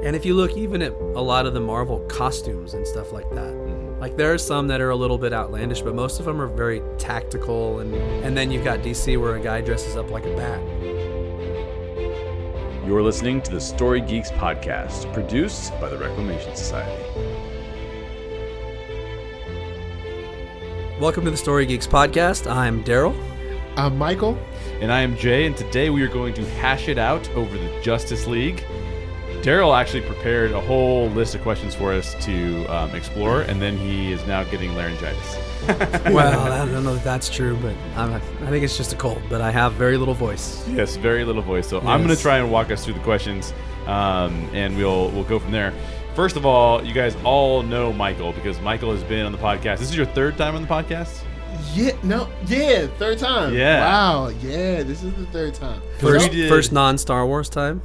And if you look even at a lot of the Marvel costumes and stuff like that, mm-hmm. like there are some that are a little bit outlandish, but most of them are very tactical. And and then you've got DC where a guy dresses up like a bat. You're listening to the Story Geeks podcast, produced by the Reclamation Society. Welcome to the Story Geeks podcast. I'm Daryl. I'm Michael. And I am Jay, and today we are going to hash it out over the Justice League. Daryl actually prepared a whole list of questions for us to um, explore, and then he is now getting laryngitis. well, I don't know if that's true, but I'm, I think it's just a cold. But I have very little voice. Yes, very little voice. So I'm going to try and walk us through the questions, um, and we'll we'll go from there. First of all, you guys all know Michael because Michael has been on the podcast. This is your third time on the podcast. Yeah, no, yeah, third time. Yeah. Wow, yeah, this is the third time. First, we first non Star Wars time.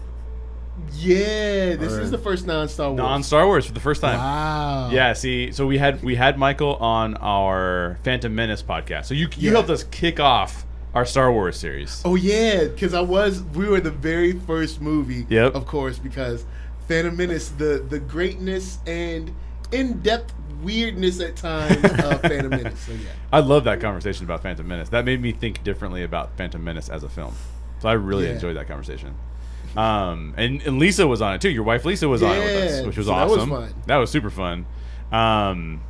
Yeah, this is the first non-Star Wars. Non Star Wars for the first time. Wow. Yeah, see, so we had we had Michael on our Phantom Menace podcast. So you you Yeah. helped us kick off our Star Wars series. Oh yeah, because I was we were the very first movie. Yep. Of course, because Phantom Menace, the the greatness and in depth weirdness at times of Phantom Menace. So yeah. I love that conversation about Phantom Menace. That made me think differently about Phantom Menace as a film. So I really Yeah. enjoyed that conversation. Um, and, and Lisa was on it too. Your wife Lisa was on it with us, Yeah, which was so that was awesome. fun. That was super fun. Um,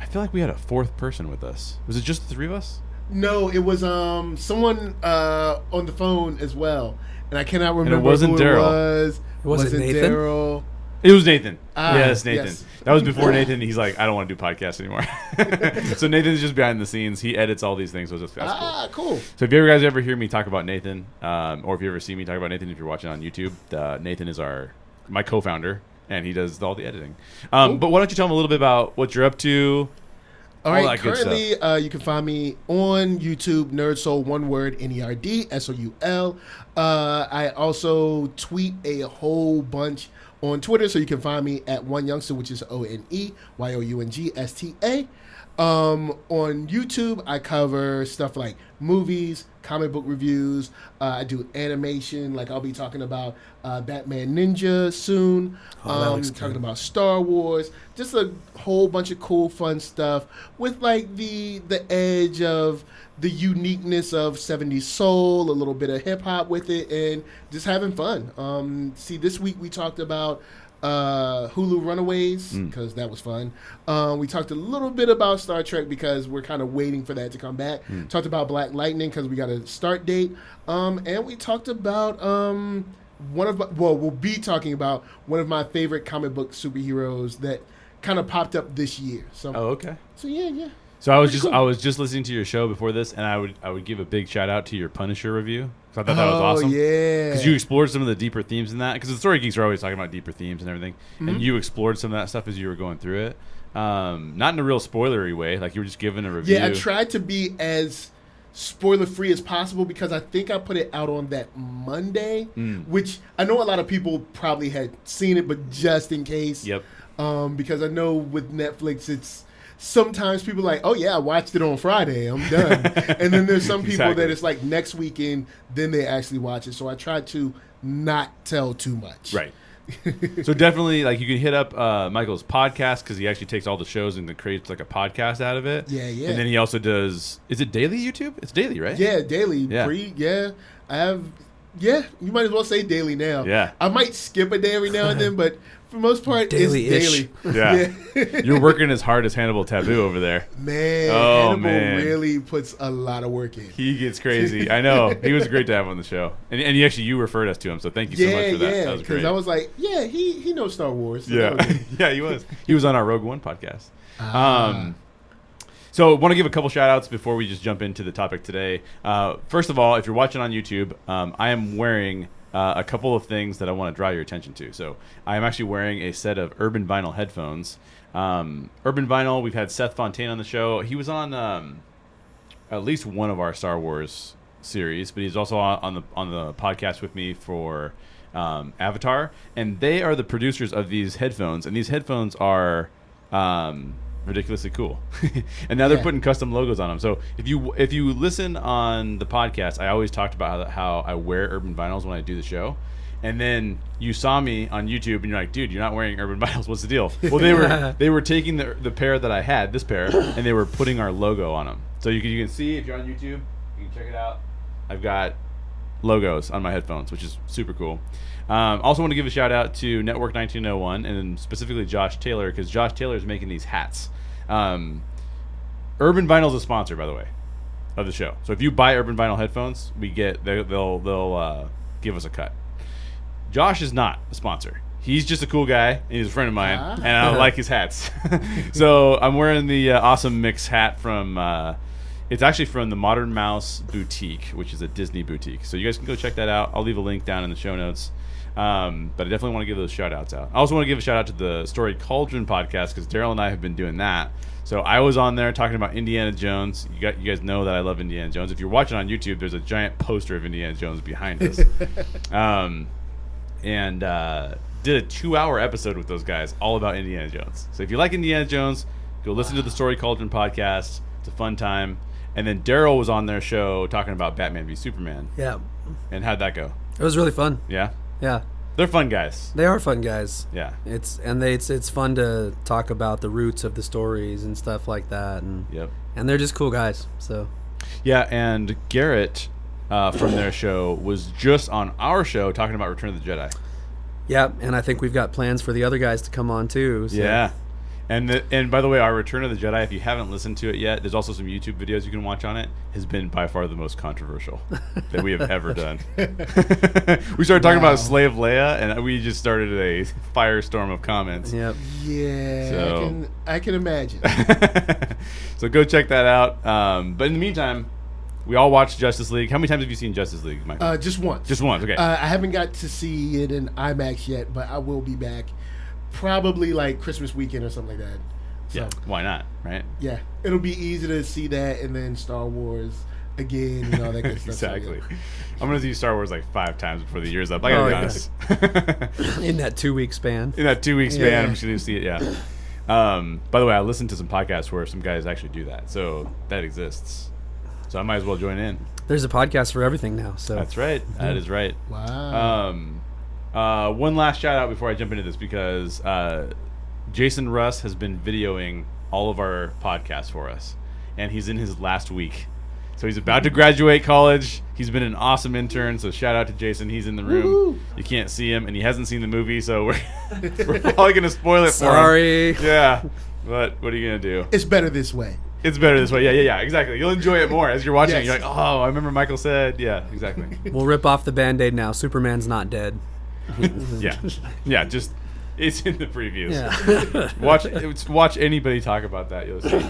I feel like we had a fourth person with us. Was it just the three of us? No, it was um someone uh on the phone as well, and I cannot remember wasn't who Daryl. it was. It wasn't Nathan? Daryl. It was Nathan. Ah, yes, Nathan. yes. That was before Nathan. He's like, I don't want to do podcasts anymore. so Nathan's just behind the scenes. He edits all these things. So just that's cool. Ah, cool. So if you ever guys ever hear me talk about Nathan, um, or if you ever see me talk about Nathan, if you're watching on YouTube, uh, Nathan is our my co-founder, and he does all the editing. Um, But why don't you tell him a little bit about what you're up to? All All right, currently uh, you can find me on YouTube, Nerd Soul, one word, N E R D S O U L. Uh, I also tweet a whole bunch on Twitter, so you can find me at One Youngster, which is O N E Y O U N G S T A. Um, on YouTube, I cover stuff like movies, comic book reviews. Uh, I do animation, like I'll be talking about uh, Batman Ninja soon. Oh, um, talking about Star Wars, just a whole bunch of cool, fun stuff with like the the edge of the uniqueness of 70s soul, a little bit of hip hop with it, and just having fun. Um, see, this week we talked about uh, Hulu Runaways because that was fun. Um, we talked a little bit about Star Trek because we're kind of waiting for that to come back. Talked about Black Lightning because we got a start date, um, and we talked about. Um, one of my, well, we'll be talking about one of my favorite comic book superheroes that kind of popped up this year. So, Oh, okay. so yeah, yeah. So I was Pretty just cool. I was just listening to your show before this, and I would I would give a big shout out to your Punisher review. 'Cause I thought that was oh awesome. yeah, Because you explored some of the deeper themes in that. Because the story geeks are always talking about deeper themes and everything, Mm-hmm. and you explored some of that stuff as you were going through it. Um, not in a real spoilery way, like you were just giving a review. yeah. I tried to be as spoiler free as possible because I think I put it out on that Monday, Mm. which I know a lot of people probably had seen it, but just in case, Yep. um, because I know with Netflix, it's sometimes people like, oh yeah, I watched it on Friday, I'm done, and then there's some people Exactly. that it's like next weekend, then they actually watch it. So I try to not tell too much. Right. so definitely, like you can hit up uh, Michael's podcast because he actually takes all the shows and creates like a podcast out of it. Yeah, yeah. And then he also does. Is it daily YouTube? It's daily, right? Yeah, daily. Yeah. Pre, yeah. I have. Yeah, you might as well say daily now. Yeah. I might skip a day every now and then, but for most part, Daily-ish. it's daily. Yeah. You're working as hard as Hannibal Tabu over there. man, Oh, Hannibal man. really puts a lot of work in. He gets crazy. I know. He was great to have on the show, and, and you actually you referred us to him, so thank you so much for that. yeah. that was Because great. I was like, yeah, he he knows Star Wars. so yeah, yeah, he was. He was on our Rogue One podcast. Ah. Um, so, want to give a couple shout outs before we just jump into the topic today. Uh, first of all, if you're watching on YouTube, um, I am wearing uh, a couple of things that I want to draw your attention to. So, I am actually wearing a set of Urban Vinyl headphones. Um, Urban Vinyl, we've had Seth Fontaine on the show. He was on um, at least one of our Star Wars series, but he's also on, the on the podcast with me for um, Avatar, and they are the producers of these headphones, and these headphones are um, ridiculously cool. and now they're Yeah. putting custom logos on them. So if you if you listen on the podcast, I always talked about how, how I wear urban vinyls when I do the show. and then you saw me on YouTube, and you're like, "Dude, you're not wearing Urban Vinyls. What's the deal?" Well, they were they were taking the the pair that I had, this pair, and they were putting our logo on them. So you can you can see if you're on YouTube, you can check it out. I've got logos on my headphones, which is super cool. Um, also, want to give a shout out to Network 1901 and specifically Josh Taylor because Josh Taylor is making these hats. Um, Urban Vinyl is a sponsor, by the way, of the show. So if you buy Urban Vinyl headphones, we get they, they'll they'll uh, give us a cut. Josh is not a sponsor. He's just a cool guy. And he's a friend of mine, Ah. and I like his hats. so I'm wearing the uh, awesome mix hat from. Uh, it's actually from the Modern Mouse Boutique, which is a Disney boutique. So you guys can go check that out. I'll leave a link down in the show notes. Um, but I definitely want to give those shout outs out. I also want to give a shout out to the Story Cauldron podcast because Daryl and I have been doing that. So I was on there talking about Indiana Jones. You got you guys know that I love Indiana Jones. If you're watching on YouTube, there's a giant poster of Indiana Jones behind us. um, and uh, did a two-hour episode with those guys all about Indiana Jones. So if you like Indiana Jones, go listen to the Story Cauldron podcast. It's a fun time. And then Daryl was on their show talking about Batman v Superman. Yeah, And how'd that go? it was really fun. Yeah, Yeah, they're fun guys. they are fun guys. Yeah, It's and they, it's it's fun to talk about the roots of the stories and stuff like that, and yep. and they're just cool guys. So Yeah, and Garrett uh, from their show was just on our show talking about Return of the Jedi. yeah, and I think we've got plans for the other guys to come on too. So. Yeah. And the, and by the way, our Return of the Jedi, if you haven't listened to it yet, there's also some YouTube videos you can watch on it. Has been by far the most controversial that we have ever done. we started talking Wow. about Slave Leia, and we just started a firestorm of comments. Yep. Yeah, So- I can I can imagine. so go check that out. Um, but in the meantime, we all watched Justice League. How many times have you seen Justice League, Mike? Uh, just once. just once. Okay. Uh, I haven't got to see it in IMAX yet, but I will be back, probably like Christmas weekend or something like that. So, yeah. Why not? Right. yeah, it'll be easy to see that and then Star Wars again and all that good stuff. So, yeah. exactly. I'm gonna see Star Wars like five times before the year's up. I gotta Oh, be yeah. honest. In that two week span. In that two week span, Yeah. I'm just gonna see it. Yeah. Um, by the way, I listened to some podcasts where some guys actually do that, so that exists. So I might as well join in. There's a podcast for everything now. So That's right. That is right. Wow. Um, uh, one last shout out before I jump into this because uh, Jason Russ has been videoing all of our podcasts for us, and he's in his last week. So he's about to graduate college. He's been an awesome intern. So shout out to Jason. He's in the room. Woohoo. You can't see him, and he hasn't seen the movie, so we're we're probably gonna spoil it for him. sorry. Yeah, but what are you gonna do? it's better this way. It's better this way. Yeah, yeah, yeah. Exactly. You'll enjoy it more as you're watching. it. Yes. You're like, oh, I remember Michael said. Yeah, exactly. We'll rip off the band aid now. Superman's not dead. yeah, yeah. Just it's in the previews. Yeah. watch it's- watch anybody talk about that. You'll see.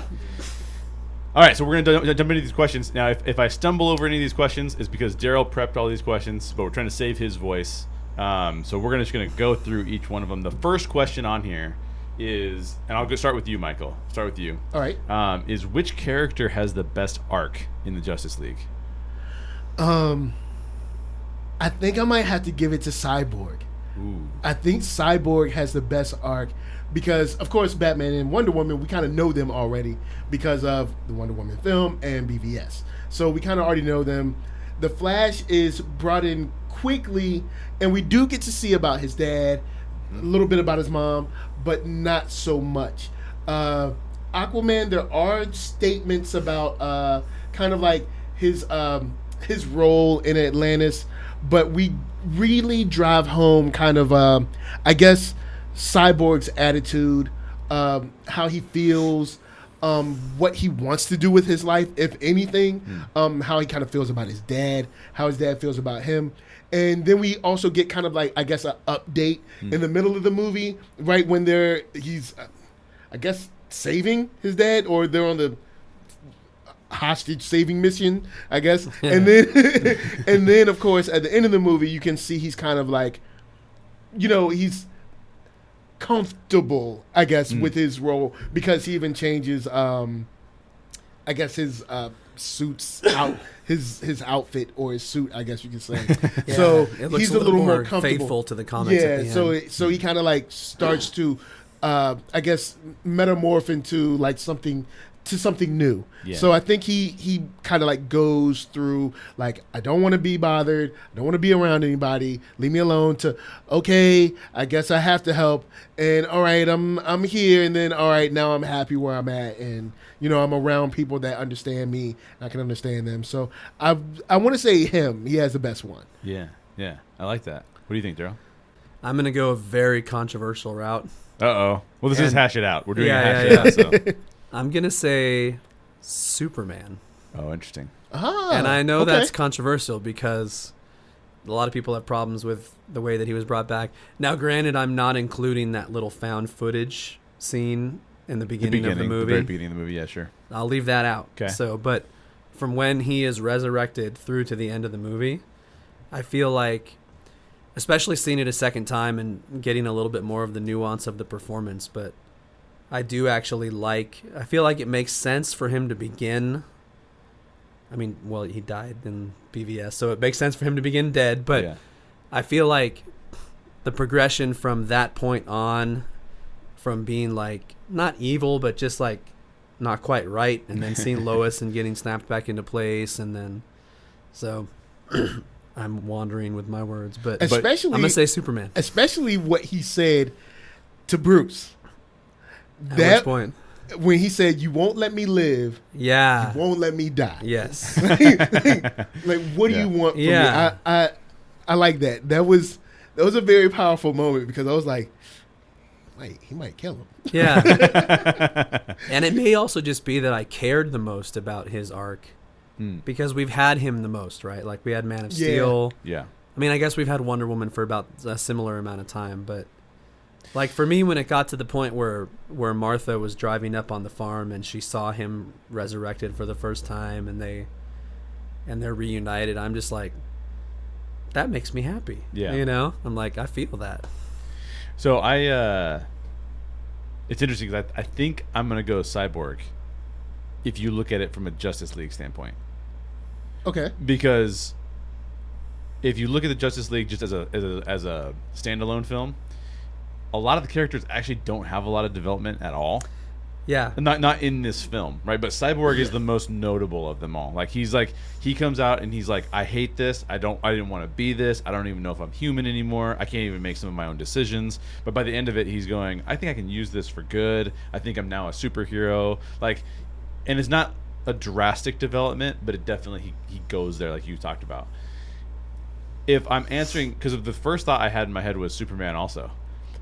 All right, so we're gonna d- jump into these questions now. If, if I stumble over any of these questions, it's because Daryl prepped all these questions, but we're trying to save his voice. Um, so we're gonna, just gonna go through each one of them. The first question on here is, and I'll go start with you, Michael. Start with you. All right. Um, is which character has the best arc in the Justice League? Um, I think I might have to give it to Cyborg. Ooh. I think Cyborg has the best arc because, of course, Batman and Wonder Woman, we kind of know them already because of the Wonder Woman film and BVS. So we kind of already know them. The Flash is brought in quickly, and we do get to see about his dad, a little bit about his mom, but not so much. Uh, Aquaman, there are statements about uh, kind of like his um, his role in Atlantis, but we really drive home kind of, um, I guess, Cyborg's attitude, um, how he feels, um, what he wants to do with his life, if anything, um, how he kind of feels about his dad, how his dad feels about him. And then we also get kind of like, I guess, an update in the middle of the movie, right when they're, he's, uh, I guess, saving his dad, or they're on the hostage saving mission, I guess. and then and then of course at the end of the movie you can see he's kind of like you know, he's comfortable, I guess, with his role because he even changes um I guess his uh suits out his his outfit or his suit, I guess you could say. so it looks he's a little little more more comfortable. faithful to the comics Yeah, the so it, so he kind of like starts to, uh, I guess, metamorph into like something to something new. Yeah. So I think he he kind of like goes through like I don't want to be bothered. I don't want to be around anybody. Leave me alone. To okay, I guess I have to help. And all right, I'm I'm here. And then all right, now I'm happy where I'm at. And you know I'm around people that understand me. I can understand them. So I I want to say him. He has the best one. Yeah, yeah, I like that. What do you think, Daryl? I'm gonna go a very controversial route. Uh oh. Well, this is hash it out. We're doing Yeah, a hash yeah, it out. So. I'm gonna say Superman. Oh, interesting. Ah, and I know okay. that's controversial because a lot of people have problems with the way that he was brought back. Now, granted, I'm not including that little found footage scene in the The beginning, beginning, of the the movie. very beginning of the movie. Yeah, sure. I'll leave that out. 'Kay. So, but from when he is resurrected through to the end of the movie, I feel like, especially seeing it a second time and getting a little bit more of the nuance of the performance, but I do actually like. I feel like it makes sense for him to begin. I mean, well, he died in BVS, so it makes sense for him to begin dead. But yeah. I feel like the progression from that point on, from being like not evil, but just like not quite right, and then seeing Lois and getting snapped back into place, and then so I'm wandering with my words, but especially I'm gonna say Superman. especially what he said to Bruce. At That which point, when he said, "You won't let me live, yeah, you won't let me die." yes, like, what do you want from Yeah. me? I, I, I like that. That was that was a very powerful moment because I was like, wait, he might kill him. yeah. and it may also just be that I cared the most about his arc Hmm. because we've had him the most, right? Like we had Man of Yeah. Steel. Yeah. I mean, I guess we've had Wonder Woman for about a similar amount of time, but like for me, when it got to the point where where Martha was driving up on the farm and she saw him resurrected for the first time, and they and they're reunited, I'm just like, that makes me happy. Yeah. you know, I'm like, I feel that. So I, uh, it's interesting because I, I think I'm gonna go cyborg. If you look at it from a Justice League standpoint, Okay. because if you look at the Justice League just as a as a, as a standalone film, a lot of the characters actually don't have a lot of development at all. Yeah, Not not in this film, right? But Cyborg is the most notable of them all. Like he's like he comes out and he's like, I hate this. I don't. I didn't want to be this. I don't even know if I'm human anymore. I can't even make some of my own decisions. But by the end of it, he's going, I think I can use this for good. I think I'm now a superhero. Like, and it's not a drastic development, but it definitely he, he goes there, like you talked about. If I'm answering, because of the first thought I had in my head was Superman also,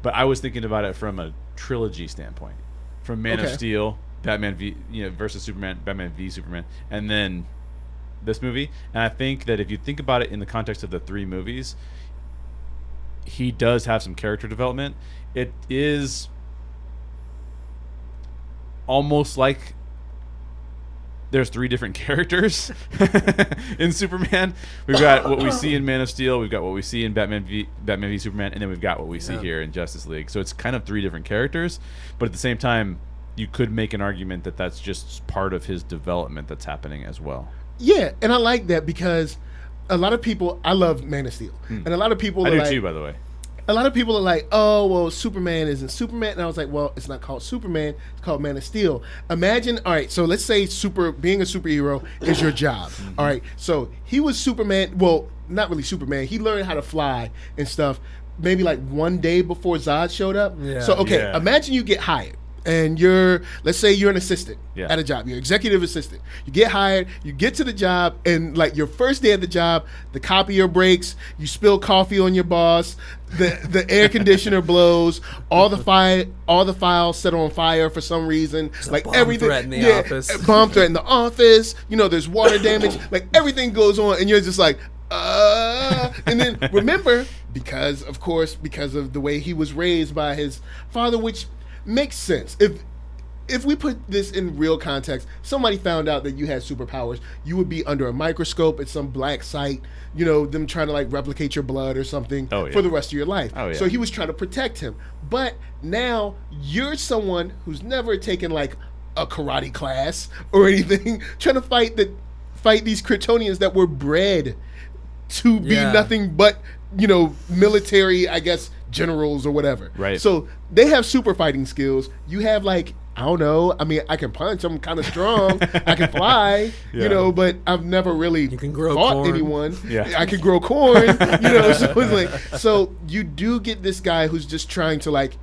but I was thinking about it from a trilogy standpoint, from Man of Steel, Batman v you know versus Superman, Batman v Superman, and then this movie. And I think that if you think about it in the context of the three movies, he does have some character development. It is almost like there's three different characters in Superman. We've got what we see in Man of Steel, we've got what we see in Batman v Batman v Superman, and then we've got what we see here in Justice League. So it's kind of three different characters, but at the same time, you could make an argument that that's just part of his development that's happening as well. Yeah, and I like that because a lot of people. I love Man of Steel, hmm. and a lot of people. I are do like, too, by the way. A lot of people are like, "Oh, well, Superman isn't Superman," and I was like, "Well, it's not called Superman; it's called Man of Steel." Imagine, all right, so let's say super being a superhero is your job. Mm-hmm. All right, so he was Superman. Well, not really Superman. He learned how to fly and stuff. Maybe like one day before Zod showed up. Yeah. So okay, Yeah. imagine you get hired. And you're, let's say you're an assistant Yeah. at a job. You're executive assistant. You get hired. You get to the job, and like your first day at the job, the copier breaks. You spill coffee on your boss. The the air conditioner blows. All the fire, all the files set on fire for some reason. like bomb everything. threat in the office. Bomb threat in the office. You know, there's water damage. like everything goes on, and you're just like, uh. And then remember, because of course, because of the way he was raised by his father, which makes sense. If if we put this in real context, somebody found out that you had superpowers, you would be under a microscope at some black site, you know, them trying to like replicate your blood or something Oh, yeah. for the rest of your life. Oh, yeah. So he was trying to protect him. But now you're someone who's never taken like a karate class or anything, trying to fight the fight these Kryptonians that were bred to be Yeah. nothing but, you know, military, I guess, generals or whatever. Right. So they have super fighting skills. You have like I don't know. I mean, I can punch. I'm kind of strong. I can fly. Yeah. You know, but I've never really You can grow fought corn. anyone. Yeah. I can grow corn. you know, so it's like so you do get this guy who's just trying to like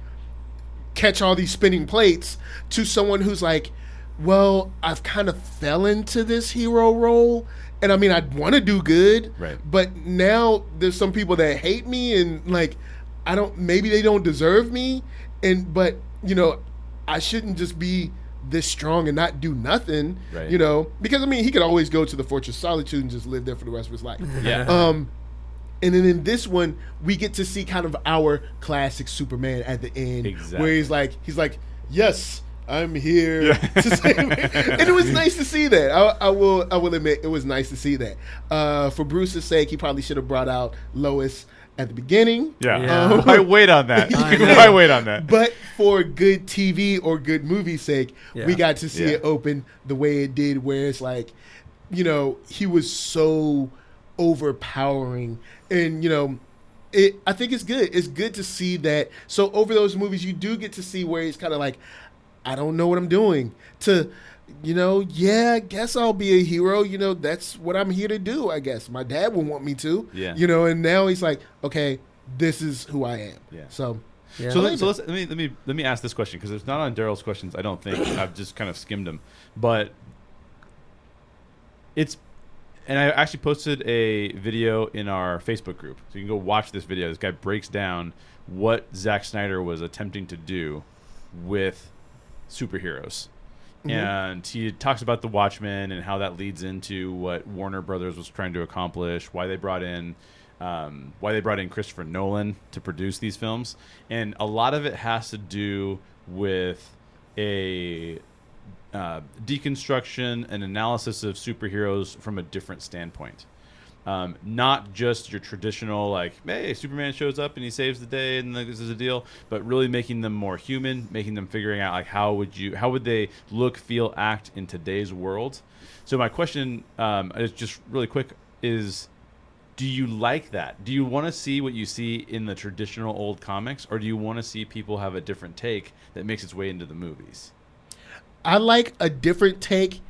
catch all these spinning plates to someone who's like, well, I've kind of fell into this hero role. And I mean, I'd want to do good, Right. But now there's some people that hate me, and like, I don't. Maybe they don't deserve me, and but you know, I shouldn't just be this strong and not do nothing, Right. You know, because I mean, he could always go to the Fortress of Solitude and just live there for the rest of his life. Yeah. Um, and then in this one, we get to see kind of our classic Superman at the end, Exactly. where he's like, he's like, yes. I'm here Yeah. to save it. and it was nice to see that. I, I will, I will admit, it was nice to see that. Uh, for Bruce's sake, he probably should have brought out Lois at the beginning. Yeah. Yeah. Um, Why wait on that? I know. Why wait on that? but for good TV or good movie sake, Yeah. we got to see Yeah. it open the way it did, where it's like, you know, he was so overpowering, and you know, it. I think it's good. It's good to see that. So over those movies, you do get to see where he's kind of like, I don't know what I'm doing. To you know, yeah, I guess I'll be a hero. You know, that's what I'm here to do. I guess my dad would want me to. Yeah. You know, and now he's like, okay, this is who I am. Yeah. So Yeah. So, let, so let's, let me let me let me ask this question because it's not on Daryl's questions. I don't think I've just kind of skimmed them, but it's and I actually posted a video in our Facebook group, so you can go watch this video. This guy breaks down what Zack Snyder was attempting to do with superheroes. And he talks about the Watchmen and how that leads into what Warner Brothers was trying to accomplish, why they brought in um, why they brought in Christopher Nolan to produce these films, and a lot of it has to do with a uh, deconstruction and analysis of superheroes from a different standpoint. Um, not just your traditional like, hey, Superman shows up and he saves the day and this is a deal, but really making them more human, making them figuring out like how would you, how would they look, feel, act in today's world. So my question um, is just really quick: is do you like that? Do you want to see what you see in the traditional old comics, or do you want to see people have a different take that makes its way into the movies? I like a different take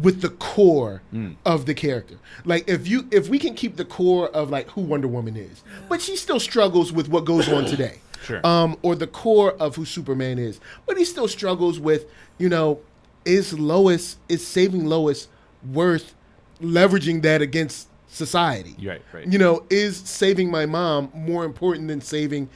with the core Mm. of the character. Like if you if we can keep the core of like who Wonder Woman is, but she still struggles with what goes on today. Sure. Um, or the core of who Superman is, but he still struggles with, you know, is Lois is saving Lois worth leveraging that against society? Right, right. You know, is saving my mom more important than saving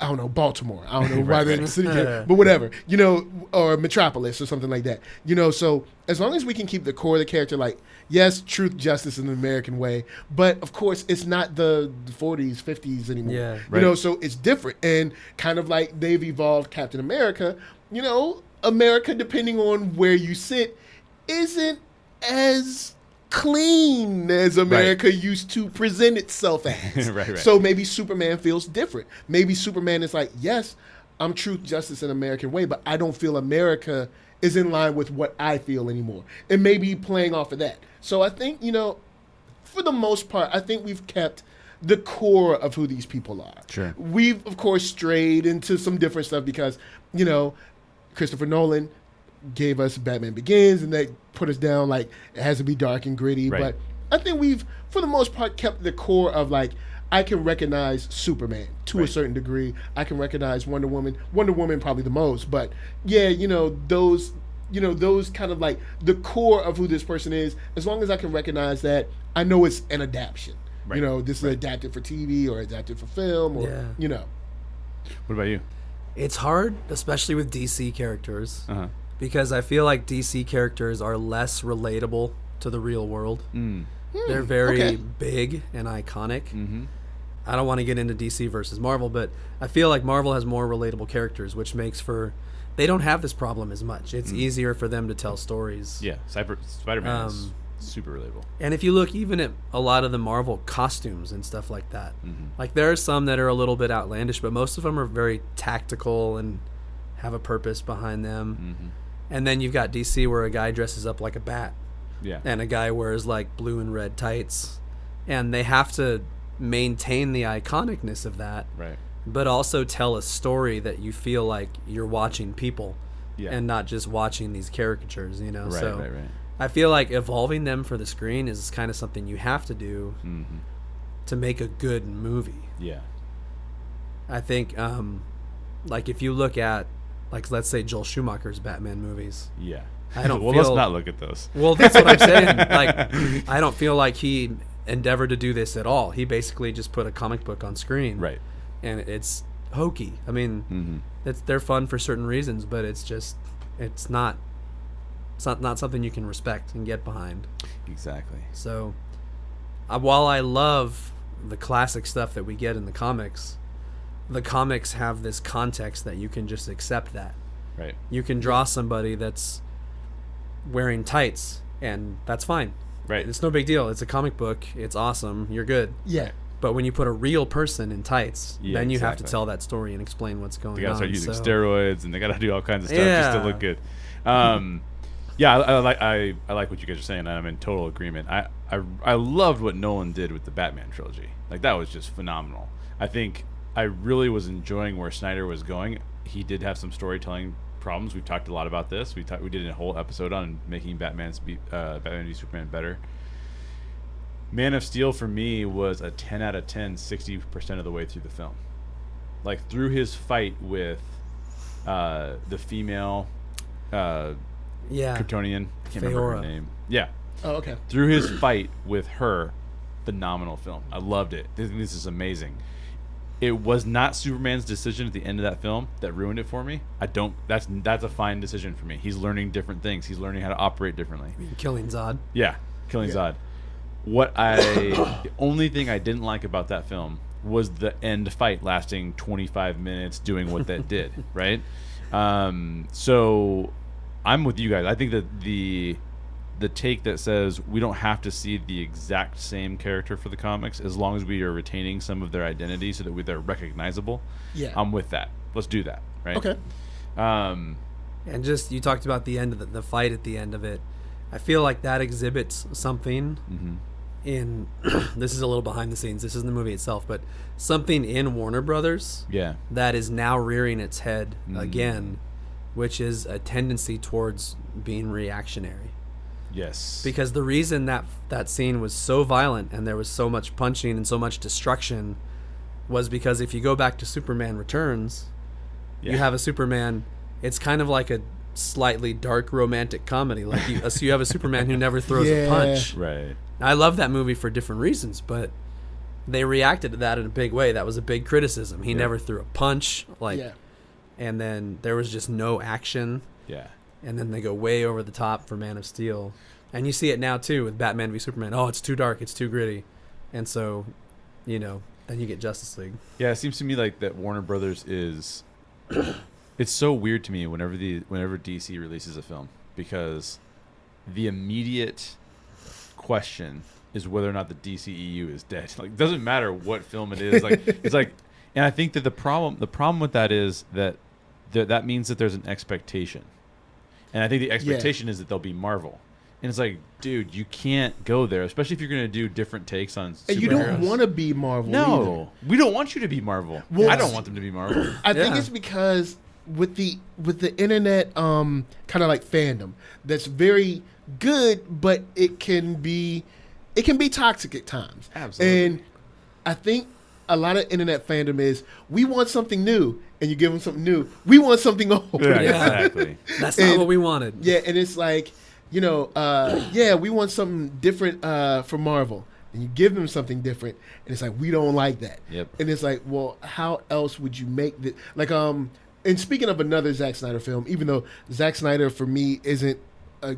I don't know, Baltimore. I don't know why Right, they're right. the city, but whatever. You know, or Metropolis or something like that. You know, so as long as we can keep the core of the character, like yes, truth, justice in the American way, but of course it's not the 40s, 50s anymore. Yeah. You know, so it's different and kind of like they've evolved Captain America. You know, America, depending on where you sit, isn't as clean as America used to present itself as. Right, right. So maybe Superman feels different. Maybe Superman is like, yes, I'm truth, justice, and American way, but I don't feel America is in line with what I feel anymore. And maybe playing off of that. So I think, you know, for the most part, I think we've kept the core of who these people are. Sure. We've, of course, strayed into some different stuff because, you know, Christopher Nolan gave us Batman Begins and that put us down like it has to be dark and gritty. Right. But I think we've, for the most part, kept the core of like, I can recognize Superman to a certain degree. I can recognize Wonder Woman. Wonder Woman probably the most, but yeah, you know those, you know those kind of like the core of who this person is. As long as I can recognize that, I know it's an adaptation. Right. You know, this is adapted for TV or adapted for film, or Yeah. you know, What about you? It's hard, especially with DC characters, Uh huh. Because I feel like DC characters are less relatable to the real world. Mm. They're very okay. big and iconic. Mm-hmm. I don't want to get into DC versus Marvel, but I feel like Marvel has more relatable characters, which makes for they don't have this problem as much. It's easier for them to tell stories. Yeah, Cyber Spider Man is Um, super relatable. And if you look even at a lot of the Marvel costumes and stuff like that, Mm-hmm. like there are some that are a little bit outlandish, but most of them are very tactical and have a purpose behind them. Mm-hmm. And then you've got DC where a guy dresses up like a bat Yeah. and a guy wears like blue and red tights. And they have to maintain the iconicness of that, right. but also tell a story that you feel like you're watching people Yeah. and not just watching these caricatures. You know, right, so right, right. I feel like evolving them for the screen is kind of something you have to do hmm to make a good movie. Yeah. I think, um, like if you look at, like let's say Joel Schumacher's Batman movies. Yeah. I don't well, let's not look at those. Well, that's what I'm saying. Like, I don't feel like he endeavored to do this at all. He basically just put a comic book on screen, Right. And it's hokey. I mean, hmm it's they're fun for certain reasons, but it's just it's not it's not not something you can respect and get behind. Exactly. So, uh, while I love the classic stuff that we get in the comics, the comics have this context that you can just accept that. Right. You can draw somebody that's wearing tights, and that's fine. Right. It's no big deal. It's a comic book. It's awesome. You're good. Yeah. But when you put a real person in tights, Yeah, then you have to tell that story and explain what's going on. They gotta on. start using so- steroids and they gotta do all kinds of stuff just to look good. Um, yeah, I, I like I, I like what you guys are saying. and I'm in total agreement. I, I I loved what Nolan did with the Batman trilogy. Like that was just phenomenal. I think I really was enjoying where Snyder was going. He did have some storytelling problems. We've talked a lot about this. We talked we did a whole episode on making Batman's uh, Batman v Superman better. Man of Steel for me was a 10 out of 10, 60% of the way through the film. Like through his fight with uh, the female uh, Yeah. Kryptonian, I can't remember her name. Yeah, Oh, okay. through his fight with her, phenomenal film. I loved it. This, this is amazing. It was not Superman's decision at the end of that film that ruined it for me. I don't. That's that's a fine decision for me. He's learning different things. He's learning how to operate differently. Killing Zod. Yeah, killing Yeah. Zod. What I the only thing I didn't like about that film was the end fight lasting 25 minutes doing what that did, right? Um, so I'm with you guys. I think that the the take that says we don't have to see the exact same character for the comics as long as we are retaining some of their identity so that we, they're recognizable. Yeah. I'm with that. Let's do that, right? okay. Um, And just you talked about the end of the, the fight at the end of it. I feel like that exhibits something mhm. in this is a little behind the scenes. This isn't the movie itself, but something in Warner Brothers Yeah. that is now rearing its head Mm. again, which is a tendency towards being reactionary. Yes. Because the reason that that scene was so violent and there was so much punching and so much destruction was because if you go back to Superman Returns, Yeah. you have a Superman. It's kind of like a slightly dark romantic comedy. Like you, so you have a Superman who never throws Yeah. a punch. right. I love that movie for different reasons, but they reacted to that in a big way. That was a big criticism. He Yeah. never threw a punch, like, yeah. and then there was just no action, Yeah. And then they go way over the top for Man of Steel, and you see it now too with Batman v Superman. Oh, it's too dark, it's too gritty, and so, you know, then you get Justice League. Yeah, it seems to me like that Warner Brothers is. it's so weird to me whenever the whenever DC releases a film because the immediate question is whether or not the DCEU is dead. Like, it doesn't matter what film it is. Like, it's like, and I think that the problem the problem with that is that th- that means that there's an expectation, and I think the expectation is that they'll be Marvel. And it's like, dude, you can't go there, especially if you're going to do different takes on. And you don't want to be Marvel. No, we don't want you to be Marvel. Well, I don't want them to be Marvel. either. I think it's because with the with the internet, um, kind of like fandom, that's very good, but it can be it can be toxic at times. Absolutely. And I think a lot of internet fandom is we want something new, and you give them something new. We want something old. Yeah, Yeah. exactly. That's not what we wanted. Yeah, and it's like, you know, uh, yeah, we want something different uh, from Marvel. And you give them something different, and it's like we don't like that. Yep. And it's like, well, how else would you make this? Like, um, and speaking of another Zack Snyder film, even though Zack Snyder for me isn't a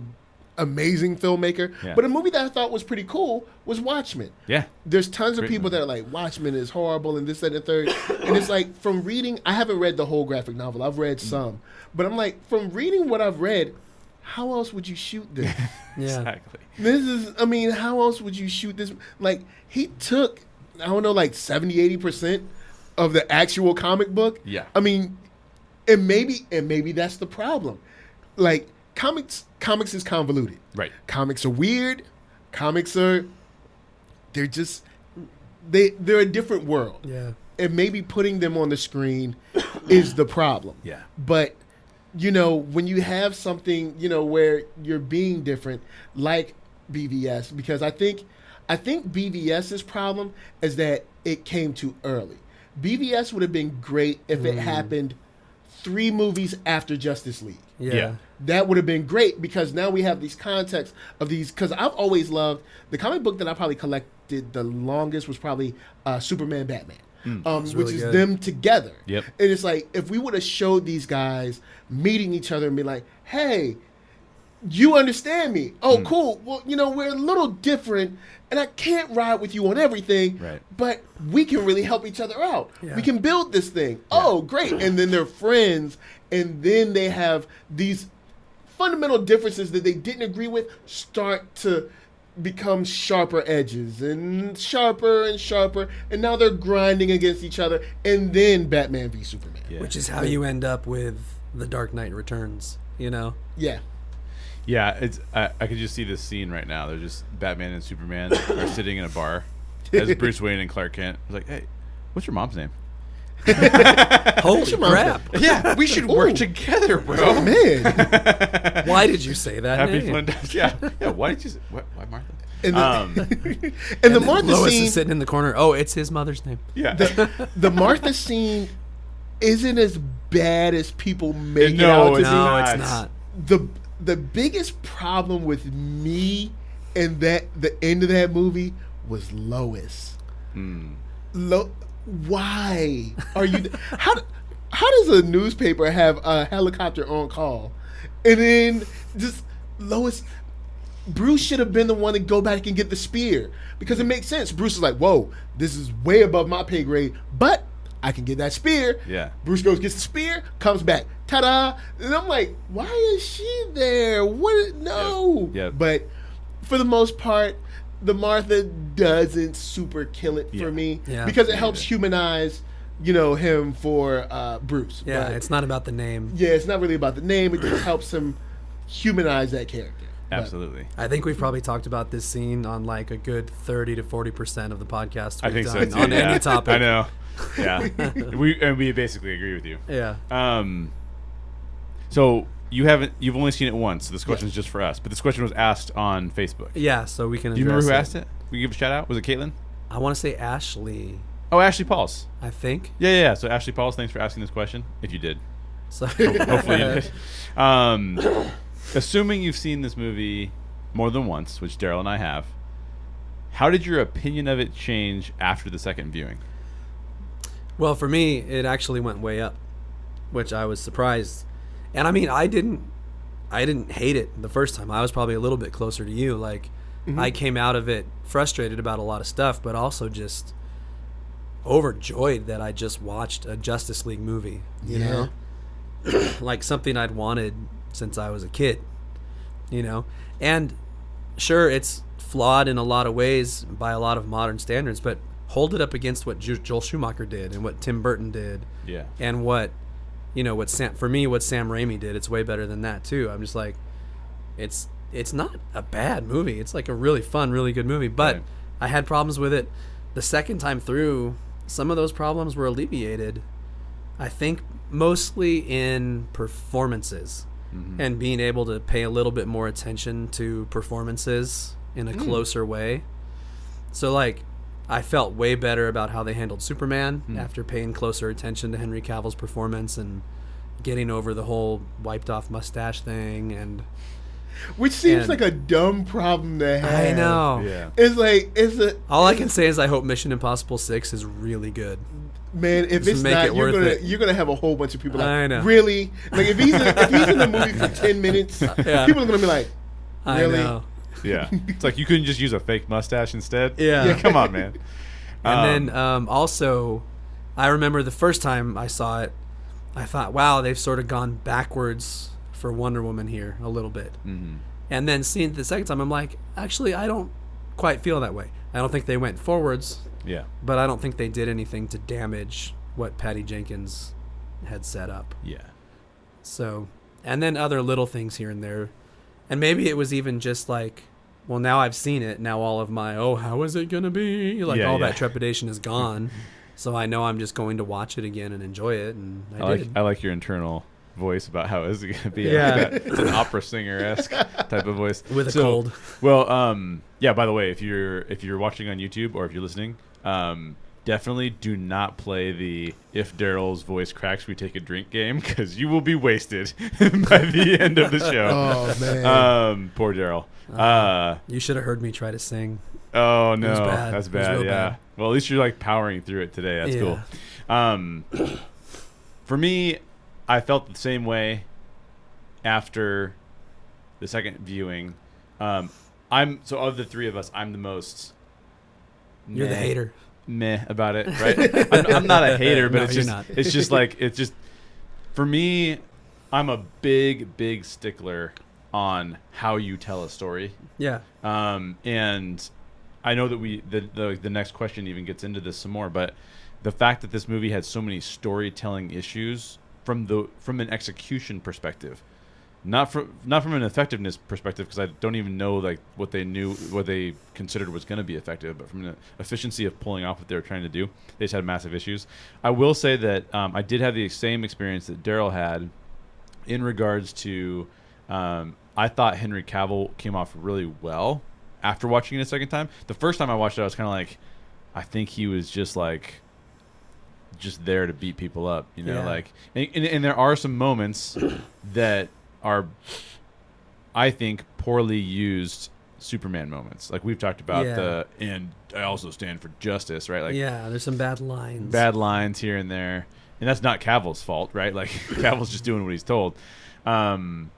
amazing filmmaker, Yeah. but a movie that I thought was pretty cool was Watchmen. Yeah. There's tons of people movie. that are like Watchmen is horrible and this, that, and the third. and it's like from reading, I haven't read the whole graphic novel. I've Mm. read some, but I'm like from reading what I've read, how else would you shoot this? Yeah. Exactly. this is, I mean, how else would you shoot this? Like he took, I don't know, like 70, 80 percent of the actual comic book. Yeah. I mean, and maybe, and maybe that's the problem. Like comics, comics is convoluted Right. comics are weird comics are they're just they they're a different world Yeah. and maybe putting them on the screen is the problem Yeah. but you know, when you have something, you know, where you're being different, like BVS, because I think, I think BVS's problem is that it came too early. BVS would have been great if it mm. happened three movies after Justice League Yeah. Yeah. That would have been great because now we have these contexts of these because i've always loved the comic book that i probably collected the longest was probably uh, superman batman um, which really is good. them together Yep. and it's like if we would have showed these guys meeting each other and be like hey you understand me oh Hmm. cool well you know we're a little different and i can't ride with you on everything Right. but we can really help each other out Yeah. we can build this thing oh great and then they're friends and then they have these fundamental differences that they didn't agree with start to become sharper edges and sharper and sharper and now they're grinding against each other and then batman v superman Yeah. Which is how you end up with the Dark Knight Returns. You know. yeah Yeah, it's I, I could just see this scene right now. They're just Batman and Superman are sitting in a bar as Bruce Wayne and Clark Kent. It's like, hey, what's your mom's name? Holy your mom's crap! Yeah, we should work together, bro. oh man Why did you say that? Happy name? fun. Yeah, yeah. Why did you? Say, why, why Martha? and the, Um, and the And martha Lois scene is sitting in the corner. Oh, it's his mother's name. yeah. the, the martha scene isn't as bad as people make No, it out to it's be no, not. it's not. the the biggest problem with me and that the end of that movie was Lois. Hmm. Lo- why are you? how how does a newspaper have a helicopter on call, and then just Lois? Bruce should have been the one to go back and get the spear because it makes sense. Bruce is like, "Whoa, this is way above my pay grade, but I can get that spear." Yeah. Bruce goes gets the spear, comes back, ta-da, and I'm like, "Why is she there? What? No." Yep. Yep. But for the most part, the Martha doesn't super kill it Yeah. for me Yeah. because it helps humanize, you know, him for uh, Bruce. Yeah, But, it's not about the name. yeah, it's not really about the name. It just helps him humanize that character. But- Absolutely. I think we've probably talked about this scene on like a good thirty to forty percent of the podcast. I we've think so too. on yeah. any topic. I know. Yeah. we and we basically agree with you. Yeah. Um. So you haven't. You've only seen it once. So this question is just for us. But this question was asked on Facebook. Yeah. So we can. Do you remember address who asked it? We give a shout out. Was it Caitlin? I want to say Ashley. Oh, Ashley Pauls. I think. Yeah, yeah, yeah. So Ashley Pauls, thanks for asking this question. If you did, So hopefully you did. Um, assuming you've seen this movie more than once, which Daryl and I have, how did your opinion of it change after the second viewing? Well, for me, it actually went way up, which I was surprised. And I mean, I didn't, I didn't hate it the first time. I was probably a little bit closer to you. Like, mm-hmm. I came out of it frustrated about a lot of stuff, but also just overjoyed that I just watched a Justice League movie. You Yeah. know, like something I'd wanted since I was a kid. You know, and sure, it's flawed in a lot of ways by a lot of modern standards, but hold it up against what Ju- Joel Schumacher did and what Tim Burton did Yeah. and what you know what Sam for me what Sam Raimi did. It's way better than that too. I'm just like, it's it's not a bad movie. It's like a really fun, really good movie. But Right. I had problems with it the second time through. Some of those problems were alleviated. I think mostly in performances mm-hmm. and being able to pay a little bit more attention to performances in a mm. closer way. So like I felt way better about how they handled Superman hmm. after paying closer attention to Henry Cavill's performance and getting over the whole wiped off mustache thing and Which seems And- like a dumb problem to have. I know. Yeah. It's like it's a All I can say is I hope Mission Impossible 6 is really good. man. If Just it's make not, it you're gonna it. you're gonna have a whole bunch of people like I know. really like if he's in, if he's in the movie for ten minutes, Yeah. people are gonna be like, I Really? Yeah. it's like you couldn't just use a fake mustache instead. Yeah. Yeah. Come on, man. And Um, then um, also, I remember the first time I saw it, I thought, wow, they've sort of gone backwards for Wonder Woman here a little bit. mhm. And then seeing it the second time, I'm like, actually, I don't quite feel that way. I don't think they went forwards, Yeah. but I don't think they did anything to damage what Patty Jenkins had set up. Yeah. So, and then other little things here and there. And maybe it was even just like, well, now I've seen it. Now all of my, oh, how is it going to be? Like Yeah, all yeah. that trepidation is gone. so I know I'm just going to watch it again and enjoy it. And I, I like. I like your internal voice about how is it going to be. Yeah. Like it's an opera singer esque type of voice With a So- cold. Well, um, yeah. By the way, if you're if you're watching on YouTube or if you're listening, um, definitely do not play the "If Daryl's voice cracks, we take a drink" game because you will be wasted by the end of the show. Oh man. Um, poor Daryl. Uh, You should have heard me try to sing. oh no, bad. that's bad. Yeah. bad. Well, at least you're like powering through it today. That's Yeah. cool. Um, for me, I felt the same way after the second viewing. Um, I'm so of the three of us, I'm the most. You're the hater. Meh about it, right? I'm, I'm not a hater, but No, it's just not. it's just like it's just for me. I'm a big big stickler on how you tell a story. Yeah. Um, and I know that we the, the the next question even gets into this some more, but the fact that this movie had so many storytelling issues from the from an execution perspective, not from not from an effectiveness perspective, because I don't even know like what they knew what they considered was going to be effective, but from the efficiency of pulling off what they were trying to do, they just had massive issues. I will say that um, I did have the same experience that Daryl had in regards to um, I thought Henry Cavill came off really well after watching it a second time. The first time I watched it, I was kind of like, I think he was just like, just there to beat people up, you know, Yeah. like, and, and, and there are some moments that are, I think, poorly used Superman moments. Like we've talked about Yeah. the, and I also stand for justice, right? Like yeah. There's some bad lines. bad lines here and there, and that's not Cavill's fault, right? Like Cavill's just doing what he's told. Um,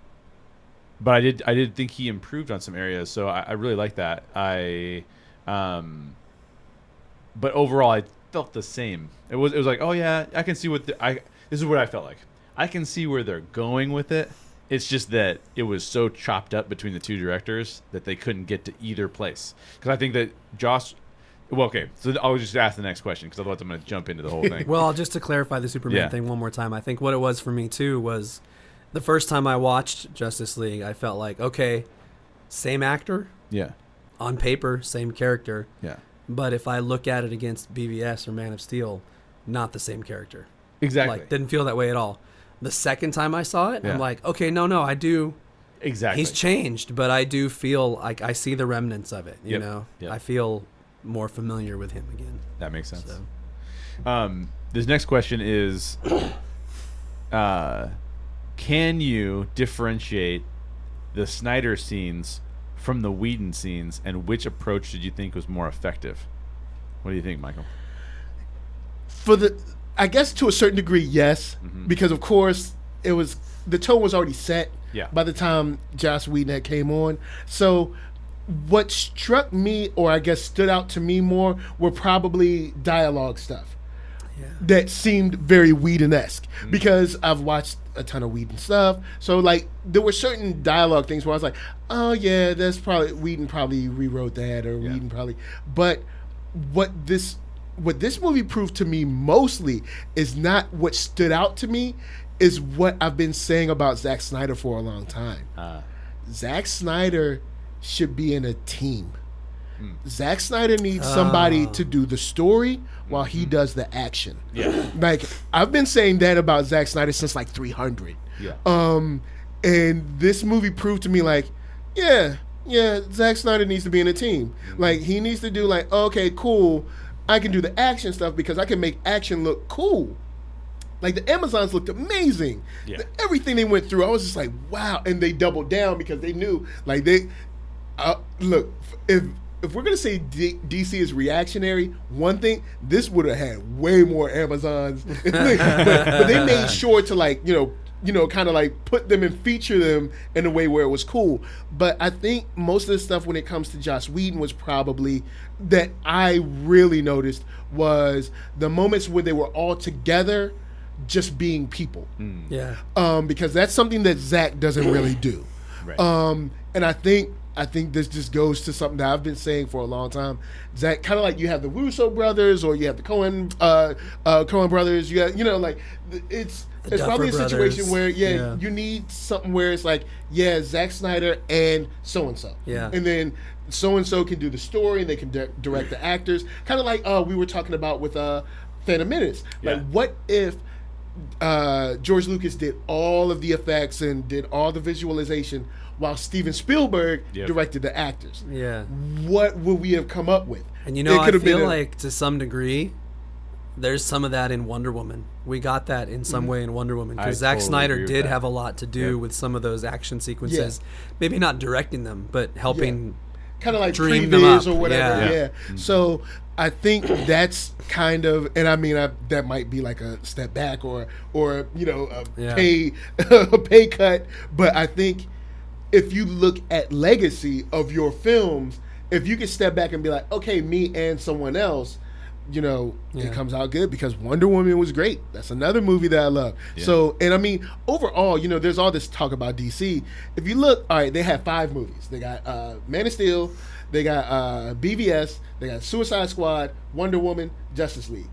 but I did I did think he improved on some areas, so I, I really like that. I, um, but overall, I felt the same. It was it was like, oh yeah, I can see what the, I. This is what I felt like. I can see where they're going with it. It's just that it was so chopped up between the two directors that they couldn't get to either place. Because I think that Josh. Well, okay, so I'll just ask the next question because otherwise I'm going to jump into the whole thing. Well, just to clarify the Superman Yeah. thing one more time, I think what it was for me too was the first time I watched Justice League, I felt like, okay, same actor yeah, on paper, same character, yeah, but if I look at it against BVS or Man of Steel, not the same character. exactly, Like, didn't feel that way at all. The second time I saw it, Yeah. I'm like, okay, no, no, I do. exactly. He's changed, but I do feel like I see the remnants of it. You Yep. know, Yep. I feel more familiar with him again. that makes sense. So. Um, this next question is, uh, can you differentiate the Snyder scenes from the Whedon scenes, and which approach did you think was more effective? What do you think, Michael? for the I guess to a certain degree, yes, Mhm. because of course it was the tone was already set Yeah. by the time Josh Whedon came on. So what struck me, or I guess stood out to me more, were probably dialogue stuff Yeah. that seemed very Whedon esque because I've watched a ton of Whedon stuff. So like there were certain dialogue things where I was like, oh yeah, that's probably Whedon probably rewrote that or Yeah. Whedon probably. But what this what this movie proved to me mostly is not what stood out to me is what I've been saying about Zack Snyder for a long time. Uh, Zack Snyder should be in a team. Hmm. Zack Snyder needs somebody Ah. to do the story while he does the action. yeah, Like I've been saying that about Zack Snyder since like 300. yeah, Um, and this movie proved to me like, yeah, yeah, Zack Snyder needs to be in a team. Like he needs to do like, okay, cool, I can do the action stuff because I can make action look cool. Like the Amazons looked amazing. Yeah. The- everything they went through, I was just like, wow. And they doubled down because they knew, like they, uh, look, if if we're gonna say D- DC is reactionary, one thing this would have had way more Amazons, but, but they made sure to like you know you know kind of like put them and feature them in a way where it was cool. But I think most of the stuff when it comes to Joss Whedon was probably that I really noticed was the moments where they were all together, just being people Yeah. um, because that's something that Zack doesn't really do. Right. Um, and I think I think this just goes to something that I've been saying for a long time. Zack, kind of like you have the Russo brothers, or you have the Coen uh, uh, Coen brothers. You have, you know, like it's The it's probably a situation brothers. where yeah, Yeah. you need something where it's like yeah, Zack Snyder and so and so. Yeah. and then so and so can do the story and they can di- direct the actors. Kind of like uh, we were talking about with uh, Phantom Menace. Like, Yeah. what if uh, George Lucas did all of the effects and did all the visualization, while Steven Spielberg Yep. directed the actors. Yeah. What would we have come up with? And you know, I could've feel been a- like to some degree, there's some of that in Wonder Woman. We got that in Mm-hmm. some way in Wonder Woman because Zack totally Snyder did that. have a lot to do Yep. with some of those action sequences. Maybe not directing them, but helping. kind of like dream them up. or whatever. Yeah. Yeah. Yeah. So I think that's kind of, and I mean, I, that might be like a step back or, or you know, a Yeah. pay, a pay cut. But I think if you look at legacy of your films, if you can step back and be like, okay, me and someone else. You know, Yeah. it comes out good because Wonder Woman was great. That's another movie that I love. Yeah. So, and I mean, overall, you know, there's all this talk about DC. If you look, all right, they have five movies. They got uh, Man of Steel, they got uh, BVS, they got Suicide Squad, Wonder Woman, Justice League.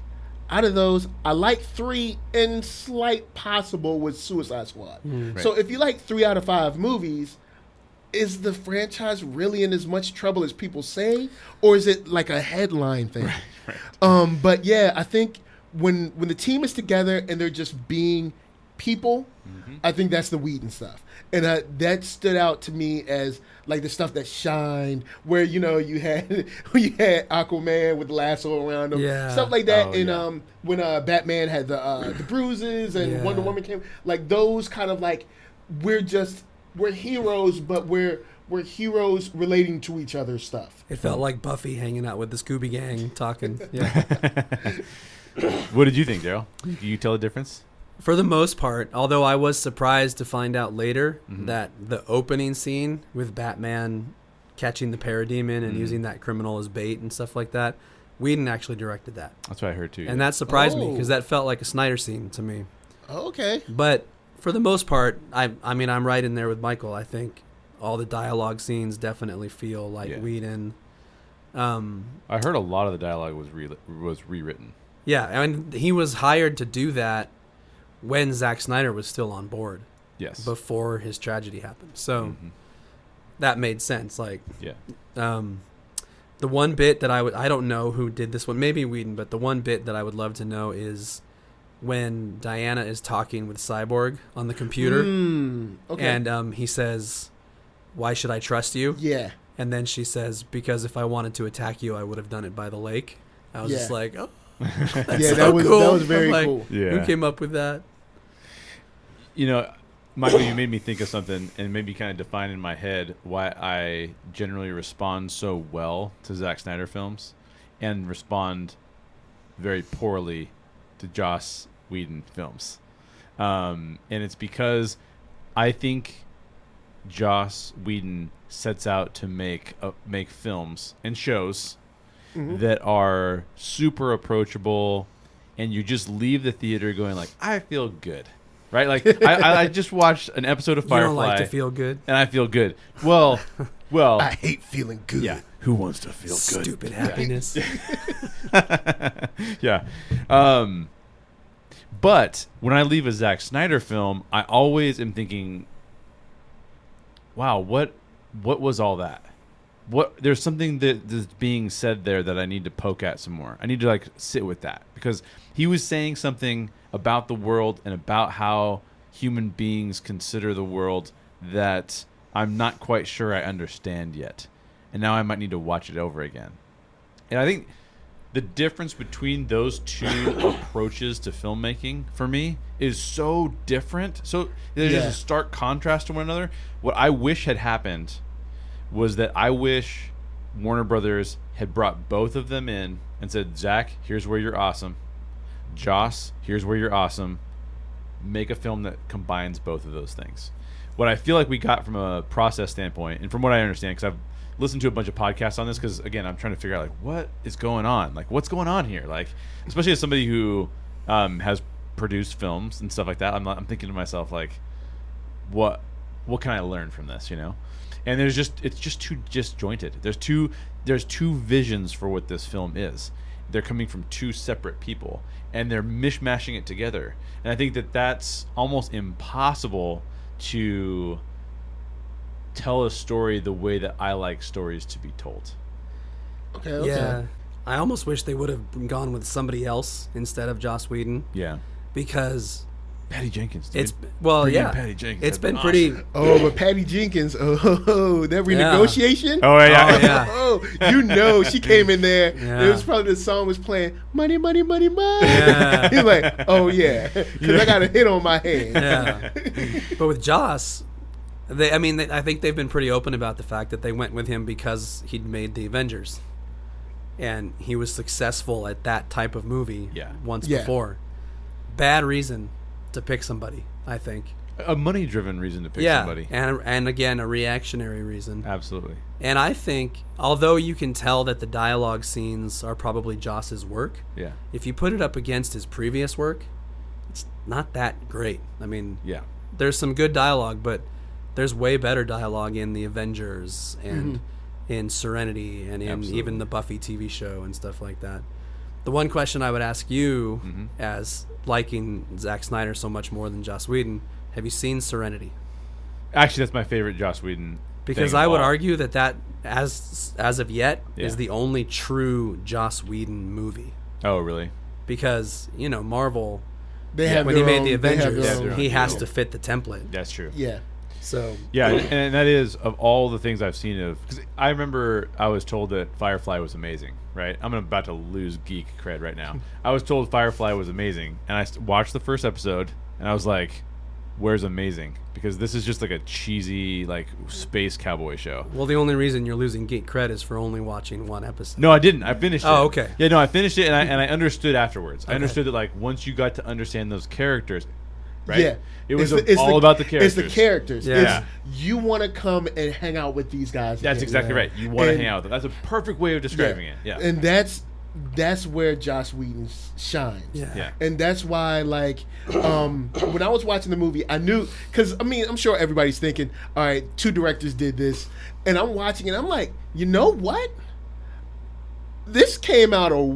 Out of those, I like three and slight possible with Suicide Squad. So if you like three out of five movies, is the franchise really in as much trouble as people say, or is it like a headline thing? Um, but yeah, I think when when the team is together and they're just being people, I think that's the Whedon stuff, and uh, that stood out to me as like the stuff that shined, where you know you had you had Aquaman with the lasso around him, Yeah. stuff like that, Oh, and yeah. um when uh, Batman had the uh, the bruises and Yeah. Wonder Woman came, like those kind of like we're just we're heroes, but we're we're heroes relating to each other stuff. It felt like Buffy hanging out with the Scooby Gang talking. Yeah. What did you think, Daryl? Can you tell the difference? For the most part, although I was surprised to find out later Mhm. that the opening scene with Batman catching the parademon and Mhm. using that criminal as bait and stuff like that, Whedon actually directed that. That's what I heard too. And that surprised me Oh. because that felt like a Snyder scene to me. Okay. But for the most part, I I mean I'm right in there with Michael. I think all the dialogue scenes definitely feel like Yeah. Whedon. Um, I heard a lot of the dialogue was re- was rewritten. yeah, I and he was hired to do that when Zack Snyder was still on board Yes. before his tragedy happened. So Mhm. that made sense. Like Yeah. um, the one bit that I would I don't know who did this one, maybe Whedon, but the one bit that I would love to know is when Diana is talking with Cyborg on the computer. Mm, okay. And um, he says, "Why should I trust you?" yeah. And then she says, "Because if I wanted to attack you, I would have done it by the lake." I was just like, "Oh, yeah, so that was cool. that was very like, cool. Yeah. who came up with that?" You know, Michael, you made me think of something and maybe kind of define in my head why I generally respond so well to Zack Snyder films and respond very poorly to Joss Whedon films. Um, and it's because I think Joss Whedon sets out to make uh, make films and shows Mhm. that are super approachable, and you just leave the theater going like, I feel good, right? Like I, I, I just watched an episode of You Firefly, don't like to feel good. and I feel good. Well, well, I hate feeling good. yeah. Who wants to feel good? Stupid happiness. yeah. Um, but when I leave a Zack Snyder film, I always am thinking, "Wow, what what was all that? What there's something that that's being said there that I need to poke at some more. I need to like sit with that because he was saying something about the world and about how human beings consider the world that I'm not quite sure I understand yet. And now I might need to watch it over again. And I think the difference between those two approaches to filmmaking for me is so different. So there's Yeah. just a stark contrast to one another. What I wish had happened was that I wish Warner Brothers had brought both of them in and said, Zack, here's where you're awesome. Joss, here's where you're awesome. Make a film that combines both of those things. What I feel like we got from a process standpoint, and from what I understand, because I've listened to a bunch of podcasts on this, because again, I'm trying to figure out like what is going on, like what's going on here, like especially as somebody who um, has produced films and stuff like that. I'm, I'm thinking to myself like, what what can I learn from this, you know? And there's just it's just too disjointed. There's two there's two visions for what this film is. They're coming from two separate people and they're mishmashing it together. And I think that that's almost impossible to tell a story the way that I like stories to be told. Okay. Okay. Yeah. I almost wish they would have gone with somebody else instead of Joss Whedon Yeah. because Patty Jenkins. Dude. It's well, Bring yeah. Patty Jenkins. It's That'd been be pretty. awesome. Oh, but Patty Jenkins, oh, that renegotiation. Oh yeah. Oh, yeah. Oh, you know, she came in there. Yeah. It was probably the song was playing, money, money, money, money. Yeah. He's like, oh yeah, because I got a hit on my hand. Yeah. but with Joss, they I mean they, I think they've been pretty open about the fact that they went with him because he'd made the Avengers. And he was successful at that type of movie Yeah. once Yeah. before. Bad reason to pick somebody, I think. A money-driven reason to pick yeah. somebody. And and again a reactionary reason. Absolutely. And I think although you can tell that the dialogue scenes are probably Joss's work, Yeah. if you put it up against his previous work, it's not that great. I mean, Yeah. there's some good dialogue, but there's way better dialogue in the Avengers and in Serenity and in Absolutely. even the Buffy TV show and stuff like that. The one question I would ask you, Mhm. as liking Zack Snyder so much more than Joss Whedon, have you seen Serenity? Actually, that's my favorite Joss Whedon. Because thing I would all. argue that that as as of yet is the only true Joss Whedon movie. Oh, really? Because you know Marvel, They have when he made own- the Avengers, their Yeah, own- their he has deal. to fit the template. That's true. yeah. So Yeah, and, that is of all the things I've seen of. Because I remember I was told that Firefly was amazing. Right, I'm about to lose geek cred right now. I was told Firefly was amazing, and I watched the first episode, and I was like, "Where's amazing?" Because this is just like a cheesy like space cowboy show. Well, the only reason you're losing geek cred is for only watching one episode. No, I didn't. I finished oh, it. Oh, okay. Yeah, no, I finished it, and I and I understood afterwards. I understood that like once you got to understand those characters, right? Yeah. it was It's a- the- it's all the- about the characters. It's the characters. Yeah. It's, you want to come and hang out with these guys. That's again. exactly Yeah. right. You want to hang out with them. That's a perfect way of describing it. Yeah. And that's that's where Josh Whedon shines. Yeah. yeah. And that's why, like, um, when I was watching the movie, I knew because I mean, I'm sure everybody's thinking, all right, two directors did this, and I'm watching it. I'm like, you know what? This came out a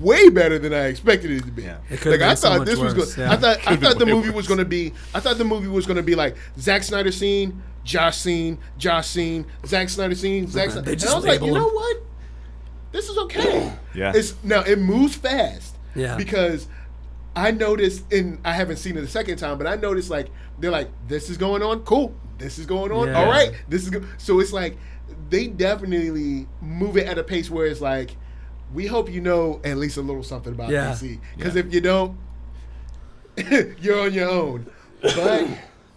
way better than I expected it to be. Yeah. It Like I been so thought much this was worse, good. yeah. I thought I Could've thought the been way movie was going to be. I thought the movie was going to be like Zack Snyder scene, Josh scene, Josh scene, Zack Snyder scene, Zack. They Snyder. And just I was like, label you know what? This is okay. Yeah. It's now it moves fast. Yeah. Because I noticed, and I haven't seen it the second time, but I noticed like they're like, this is going on, cool. This is going on, Yeah. all right. This is go-. so it's like they definitely move it at a pace where it's like, we hope you know at least a little something about Yeah. DC, because Yeah. if you don't, you're on your own. But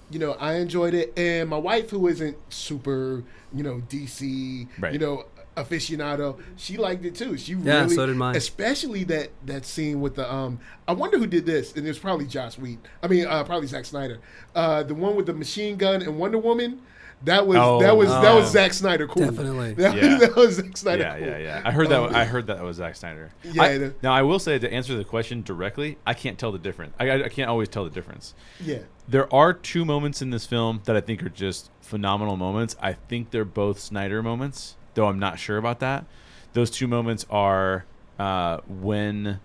you know, I enjoyed it, and my wife, who isn't super, you know, DC, Right. you know, aficionado, she liked it too. She Yeah, really, so did mine. especially that that scene with the um. I wonder who did this, and it was probably Josh Whedon. I mean, uh, probably Zack Snyder. Uh, the one with the machine gun and Wonder Woman. That was Oh, that was that was. Zack Snyder cool. Definitely. That, Yeah. was, that was Zack Snyder yeah, cool. yeah, yeah. I heard that. Um, I heard that was Zack Snyder. Yeah, I- it- now I will say to answer the question directly, I can't tell the difference. I, I, I can't always tell the difference. Yeah. There are two moments in this film that I think are just phenomenal moments. I think they're both Snyder moments, though I'm not sure about that. Those two moments are uh, when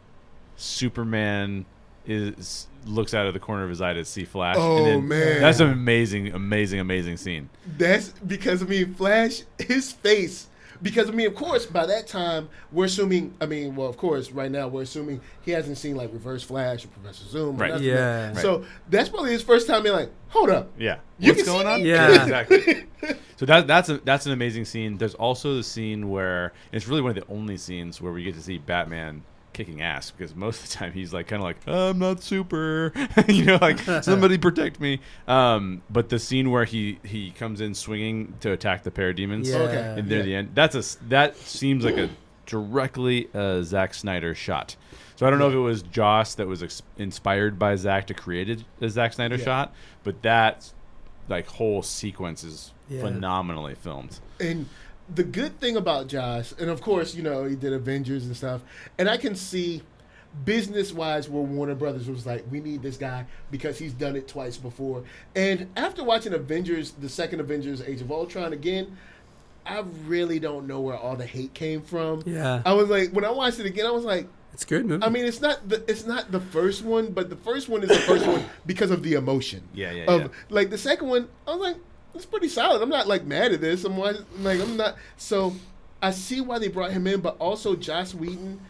Superman is looks out of the corner of his eye to see Flash. Oh, man. that's an amazing, amazing, amazing scene. That's because I mean, Flash, his face. Because I mean, of course, by that time we're assuming. I mean, well, of course, right now we're assuming he hasn't seen like Reverse Flash or Professor Zoom. Or Right. nothing. Yeah. So that's probably his first time being like, hold up. Yeah. You What's can going see on? me? Yeah. exactly. So that that's a that's an amazing scene. There's also the scene where it's really one of the only scenes where we get to see Batman kicking ass because most of the time he's like kind of like I'm not super, you know, like somebody protect me. Um, but the scene where he he comes in swinging to attack the parademons, Yeah. Okay. and near Yeah. the end, that's a s- that seems like a directly a Zack Snyder shot. So I don't know if it was Joss that was ex- inspired by Zack to create a Zack Snyder Yeah. shot, but that like whole sequence is Yeah. phenomenally filmed. And the good thing about Josh, and of course, you know, he did Avengers and stuff, and I can see business wise where Warner Brothers was like, we need this guy because he's done it twice before. And after watching Avengers, the second Avengers, Age of Ultron again, I really don't know where all the hate came from. Yeah. I was like, when I watched it again, I was like, It's good movie. I mean, it's not the it's not the first one, but the first one is the first one because of the emotion. Yeah, yeah, Of yeah. like the second one, I was like, it's pretty solid. I'm not like mad at this. I'm like, I'm not. So I see why they brought him in, but also Joss Whedon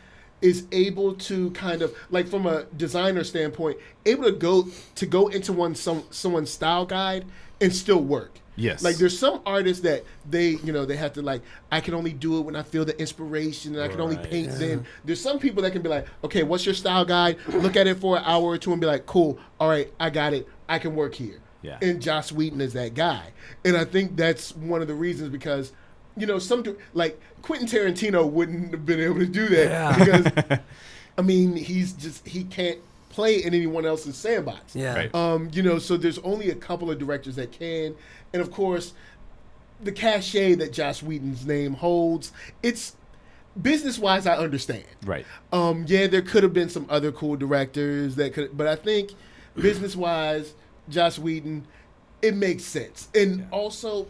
is able to kind of like from a designer standpoint, able to go to go into one some someone's style guide and still work. Yes. Like there's some artists that they, you know, they have to like, I can only do it when I feel the inspiration and I can only Right. paint then. There's some people that can be like, okay, what's your style guide? Look at it for an hour or two and be like, cool, all right, I got it. I can work here. Yeah. And Josh Whedon is that guy. And I think that's one of the reasons because, you know, some like Quentin Tarantino wouldn't have been able to do that Yeah. because I mean, he's just he can't play in anyone else's sandbox. Yeah. Right. Um, you know, so there's only a couple of directors that can, and of course, the cachet that Josh Whedon's name holds. It's business wise, I understand. Right. Um, yeah, there could have been some other cool directors that could, but I think business wise, Josh Whedon, it makes sense. And also,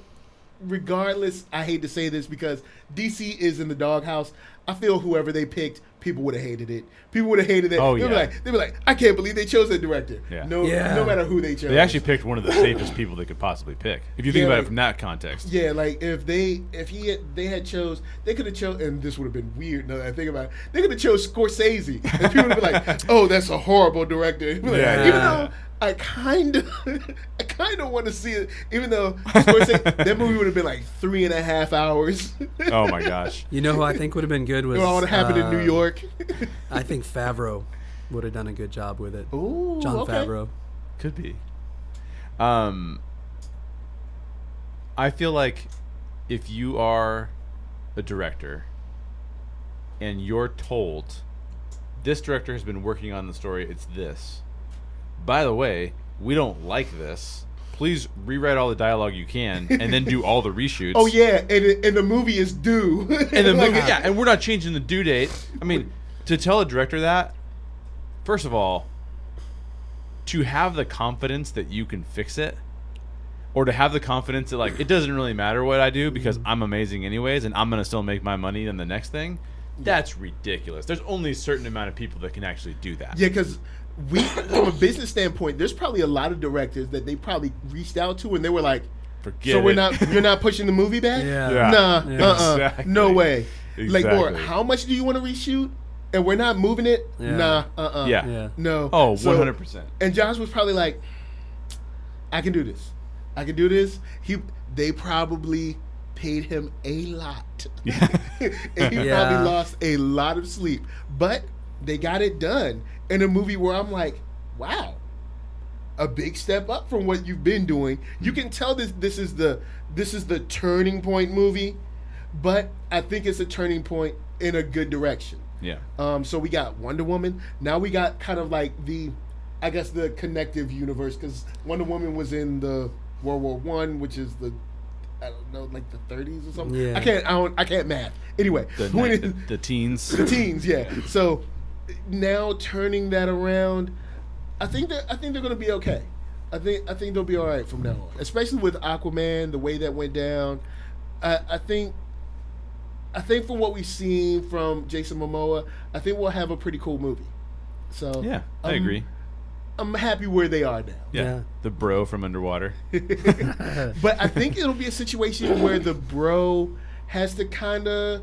regardless, I hate to say this because DC is in the doghouse. I feel whoever they picked, people would have hated it. People would have hated it. Oh, they'd be like, they'd be like, I can't believe they chose that director. Yeah. No, Yeah. no matter who they chose. They actually picked one of the safest people they could possibly pick. If you think Yeah, about like- it from that context. Yeah, like if they if he had, they had chose they could have chose and this would have been weird now that I think about it. They could have chose Scorsese and people would be like, "Oh, that's a horrible director." Be like, Yeah. Even though I kind of I kind of want to see it, even though Scorsese, that movie would have been like three and a half hours. Oh my gosh. You know who I think would have been good was It all would have happened in New uh, York. I think Favreau would have done a good job with it. Ooh, John okay. Favreau. Could be. Um, I feel like if you are a director and you're told this director has been working on the story, it's this. By the way, we don't like this. Please rewrite all the dialogue you can and then do all the reshoots. Oh yeah, and, and the movie is due. And the movie, yeah, and we're not changing the due date. I mean, to tell a director that, first of all, to have the confidence that you can fix it, or to have the confidence that like it doesn't really matter what I do because mm-hmm. I'm amazing anyways, and I'm gonna still make my money on the next thing. That's ridiculous. There's only a certain amount of people that can actually do that. Yeah, because we, from a business standpoint, there's probably a lot of directors that they probably reached out to, and they were like, Forget it. "So we're it. not, you're not pushing the movie back? Yeah. Yeah. Nah, Yeah. uh-uh, Exactly. no way. Exactly. Like, or how much do you want to reshoot? And we're not moving it? Yeah. Nah, uh-uh. Yeah. Yeah. no. Oh, 100 percent. And Josh was probably like, "I can do this. I can do this." He, they probably paid him a lot, Yeah. and he Yeah. probably lost a lot of sleep. But they got it done in a movie where I'm like, "Wow." A big step up from what you've been doing. You can tell this this is the this is the turning point movie, but I think it's a turning point in a good direction. Yeah. Um, so we got Wonder Woman. Now we got kind of like the, I guess the connective universe because Wonder Woman was in the World War One, which is the, I don't know, like the 30s or something. Yeah. I can't, I don't, I can't math. Anyway, The, when ni- the, the teens. the teens, yeah. So now turning that around, I think that I think they're gonna be okay. I think I think they'll be all right from now on, especially with Aquaman, the way that went down. I, I think. I think from what we've seen from Jason Momoa, I think we'll have a pretty cool movie. So Yeah, I I'm- agree. I'm happy where they are now. Yeah. Yeah. The bro from underwater. But I think it'll be a situation where the bro has to kind of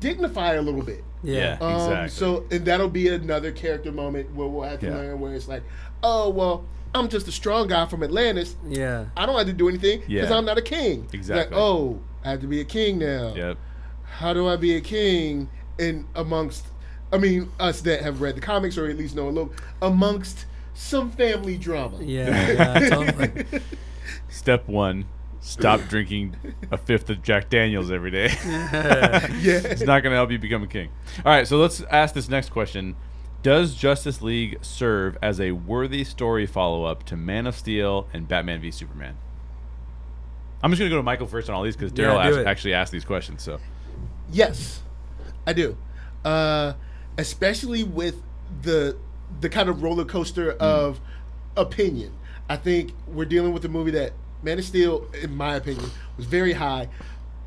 dignify a little bit. Yeah. Um, Exactly. So, and that'll be another character moment where we'll have to Yeah. learn where it's like, oh, well, I'm just a strong guy from Atlantis. Yeah. I don't have to do anything because Yeah. I'm not a king. Exactly. Like, oh, I have to be a king now. Yep. How do I be a king in amongst, I mean, us that have read the comics or at least know a little, amongst some family drama. Yeah. Yeah. Totally. Step one: stop drinking a fifth of Jack Daniels every day. yeah. it's not going to help you become a king. All right, so let's ask this next question: Does Justice League serve as a worthy story follow-up to Man of Steel and Batman v Superman? I'm just going to go to Michael first on all these because Yeah, Daryl do asked- it. actually asked these questions. So Yes, I do. Uh, especially with the the kind of roller coaster of opinion. I think we're dealing with a movie that Man of Steel, in my opinion, was very high.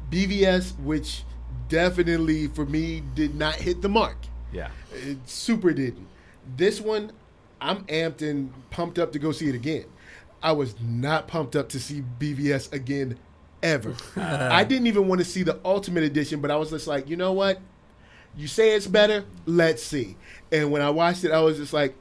BVS, which definitely for me did not hit the mark. yeah, It super didn't. This one, I'm amped and pumped up to go see it again. I was not pumped up to see BVS again ever. I didn't even want to see the Ultimate Edition, but I was just like, you know what? You say it's better. Let's see. And when I watched it, I was just like,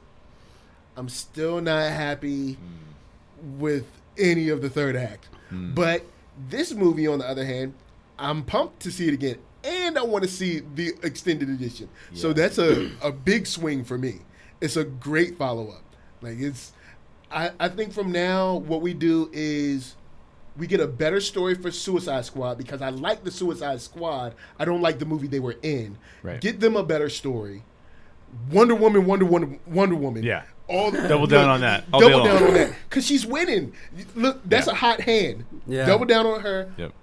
I'm still not happy mm. with any of the third act. Hmm. But this movie, on the other hand, I'm pumped to see it again, and I want to see the extended edition. So that's a, a big swing for me. It's a great follow up. Like it's, I, I think from now what we do is we get a better story for Suicide Squad because I like the Suicide Squad. I don't like the movie they were in. Right. Get them a better story. Wonder Woman, Wonder Woman, Wonder Woman. Yeah. All Double down on that. All double down on that because she's winning. Look, that's Yeah. a hot hand. Yeah. Double down on her. Yep.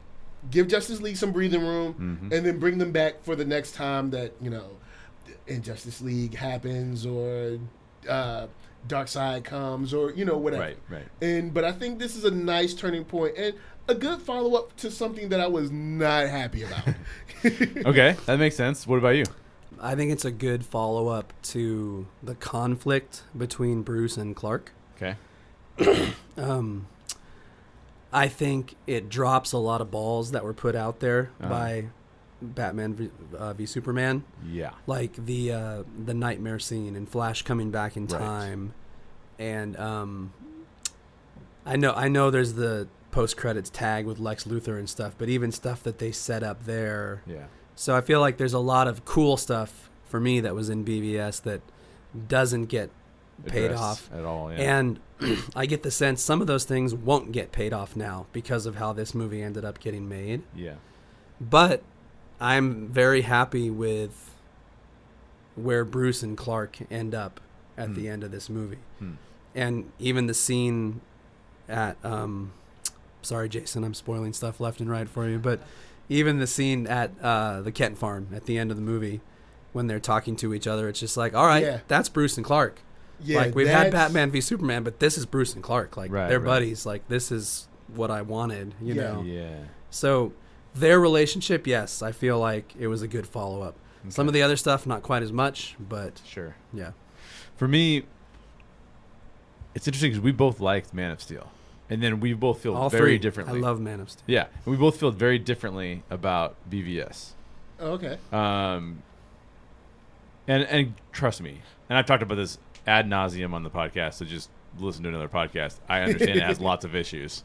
Give Justice League some breathing room, Mm-hmm. and then bring them back for the next time that you know, Injustice League happens or uh, Darkseid comes or you know whatever. Right, right. And but I think this is a nice turning point and a good follow up to something that I was not happy about. Okay, that makes sense. What about you? I think it's a good follow up to the conflict between Bruce and Clark. Okay. Um, I think it drops a lot of balls that were put out there Uh-huh. by Batman v, uh, v Superman, Yeah. like the uh, the nightmare scene and Flash coming back in Right. time, and um, I know I know there's the post credits tag with Lex Luthor and stuff, but even stuff that they set up there. Yeah. So I feel like there's a lot of cool stuff for me that was in BVS that doesn't get paid off. at all. Yeah. And I get the sense some of those things won't get paid off now because of how this movie ended up getting made. yeah. But I'm very happy with where Bruce and Clark end up at the Hmm. end of this movie. Hmm. And even the scene at um sorry Jason, I'm spoiling stuff left and right for you, but even the scene at uh, the Kent farm at the end of the movie when they're talking to each other, it's just like, all right, Yeah. that's Bruce and Clark yeah, like we've had Batman v Superman, but this is Bruce and Clark. Like Right, they're right. buddies. Like this is what I wanted. You Yeah. know. Yeah. So their relationship, yes, I feel like it was a good follow up. Some of the other stuff, not quite as much, but Sure. yeah. For me, it's interesting because we both liked Man of Steel, and then we both feel All very three. differently. I love Man of Steel. Yeah, and we both feel very differently about BVS. Oh, okay. Um, and and trust me, and I've talked about this ad nauseum on the podcast. So just listen to another podcast. I understand it has lots of issues,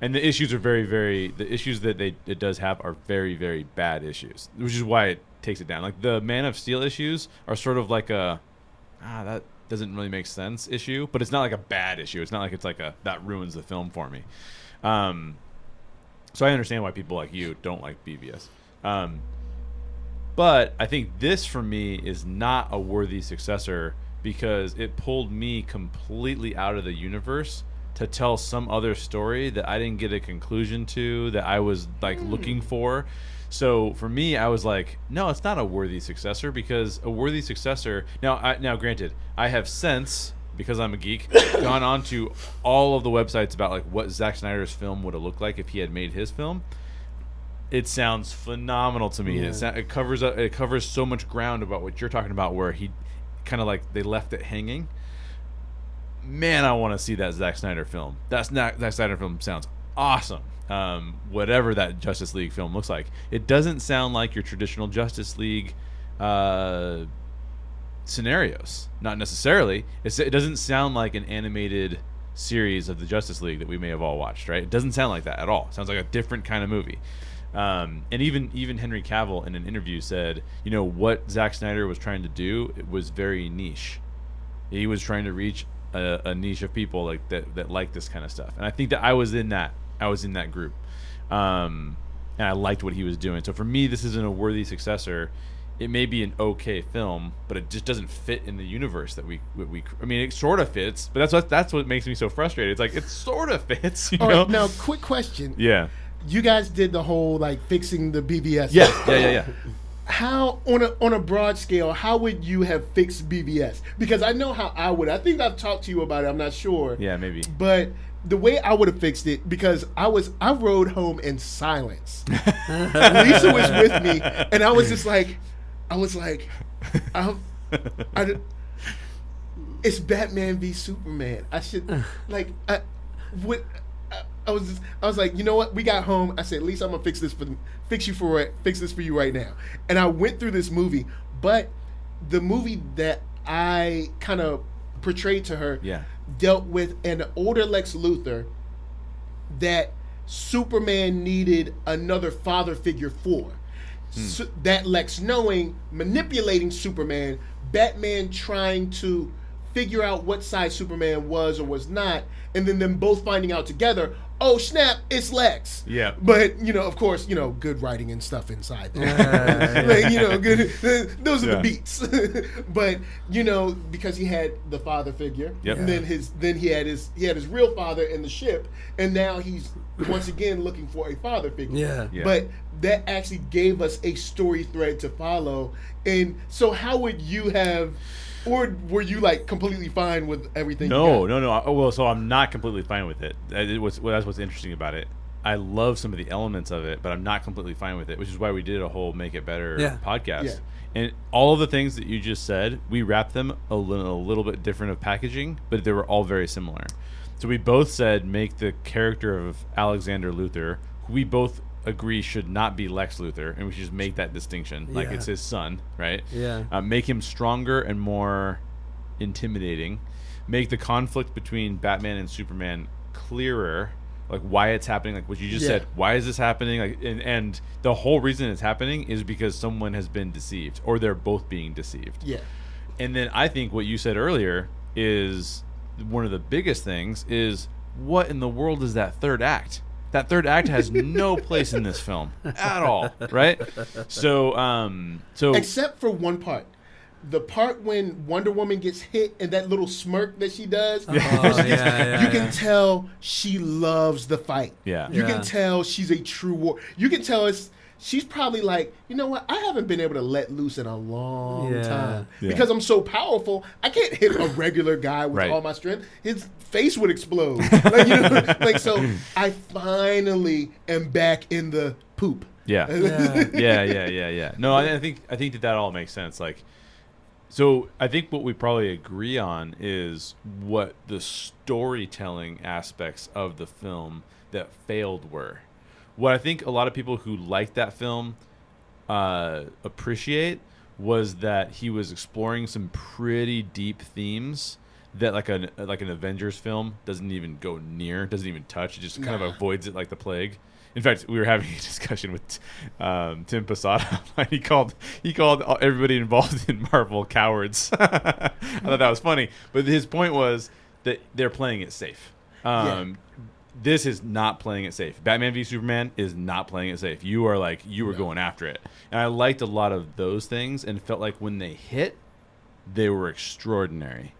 and the issues are very, very. The issues that they it does have are very, very bad issues, which is why it takes it down. Like the Man of Steel issues are sort of like a ah that doesn't really make sense issue, but it's not like a bad issue. It's not like it's like a that ruins the film for me. Um, so I understand why people like you don't like BVS. Um, but I think this for me is not a worthy successor because it pulled me completely out of the universe to tell some other story that I didn't get a conclusion to that I was like looking for. So for me, I was like, no, it's not a worthy successor because a worthy successor. Now, I, now granted, I have since because I'm a geek gone on to all of the websites about like what Zack Snyder's film would have looked like if he had made his film it sounds phenomenal to me. Yeah. It, it covers a, it covers so much ground about what you're talking about, where he kind of like they left it hanging. Man, I want to see that Zack Snyder film. That's not Zack Snyder film sounds awesome. Um, whatever that Justice League film looks like, it doesn't sound like your traditional Justice League uh, scenarios. Not necessarily. It's, it doesn't sound like an animated series of the Justice League that we may have all watched. Right? It doesn't sound like that at all. It sounds like a different kind of movie. Um, and even even Henry Cavill in an interview said, you know, what Zack Snyder was trying to do it was very niche. He was trying to reach a, a niche of people like that that like this kind of stuff. And I think that I was in that I was in that group, um, and I liked what he was doing. So for me, this isn't a worthy successor. It may be an okay film, but it just doesn't fit in the universe that we we. we I mean, it sort of fits, but that's what that's what makes me so frustrated. It's like it sort of fits, you All know? right. Now, quick question. yeah, You guys did the whole like fixing the BVS. yeah, yeah, yeah, yeah. How on a on a broad scale, how would you have fixed BVS? Because I know how I would. I think I've talked to you about it. I'm not sure. Yeah, maybe. But the way I would have fixed it, because I was I rode home in silence. Lisa was with me, and I was just like, I was like, I'm, I, it's Batman v Superman. I should like I would. I, I was just, I was like, you know what? We got home. I said, Lisa, I'm gonna fix this for fix you for it, fix this for you right now. And I went through this movie, but the movie that I kind of portrayed to her Yeah. dealt with an older Lex Luthor that Superman needed another father figure for. Hmm. So, that Lex knowing, manipulating Superman, Batman trying to figure out what side Superman was or was not, and then them both finding out together, oh snap, it's Lex. Yeah. But, you know, of course, you know, good writing and stuff inside there. Yeah, like, you know, good those are Yeah. the beats. but, you know, because he had the father figure, Yep. and then his then he had his he had his real father in the ship, and now he's once again looking for a father figure. Yeah. Yeah. But that actually gave us a story thread to follow. And so, how would you have, or were you like completely fine with everything? No, no, no. Oh, well, so I'm not completely fine with it. That is what's, well, that's what's interesting about it. I love some of the elements of it, but I'm not completely fine with it, which is why we did a whole Make It Better Yeah. podcast. Yeah. And all of the things that you just said, we wrapped them a little, a little bit different of packaging, but they were all very similar. So we both said make the character of Alexander Luthor, who we both agree should not be Lex Luthor, and we should just make that distinction. Like Yeah. it's his son, right? Yeah. Uh, make him stronger and more intimidating. Make the conflict between Batman and Superman clearer, like why it's happening. Like what you just Yeah. said, why is this happening? Like, and, and the whole reason it's happening is because someone has been deceived, or they're both being deceived. Yeah. And then I think what you said earlier is one of the biggest things is what in the world is that third act? That third act has no place in this film at all, right? So, um, so Except for one part. The part when Wonder Woman gets hit and that little smirk that she does, Oh, yeah, yeah, you can tell she loves the fight. Yeah. You Yeah. can tell she's a true war. You can tell it's she's probably like, you know what? I haven't been able to let loose in a long Yeah. time Yeah. because I'm so powerful. I can't hit a regular guy with Right. all my strength. His face would explode. like, you know, like so. I finally am back in the poop. yeah. Yeah. yeah, yeah, yeah, yeah. No, I, I think I think that that all makes sense. Like, so I think what we probably agree on is what the storytelling aspects of the film that failed were. What I think a lot of people who liked that film uh, appreciate was that he was exploring some pretty deep themes that like an like an Avengers film doesn't even go near, doesn't even touch. It just kind Nah. of avoids it like the plague. In fact, we were having a discussion with um, Tim Posada. and he called he called everybody involved in Marvel cowards. I thought that was funny, but his point was that they're playing it safe. Um, This is not playing it safe. Batman v Superman is not playing it safe. You are like you were going after it, and I liked a lot of those things, and felt like when they hit, they were extraordinary.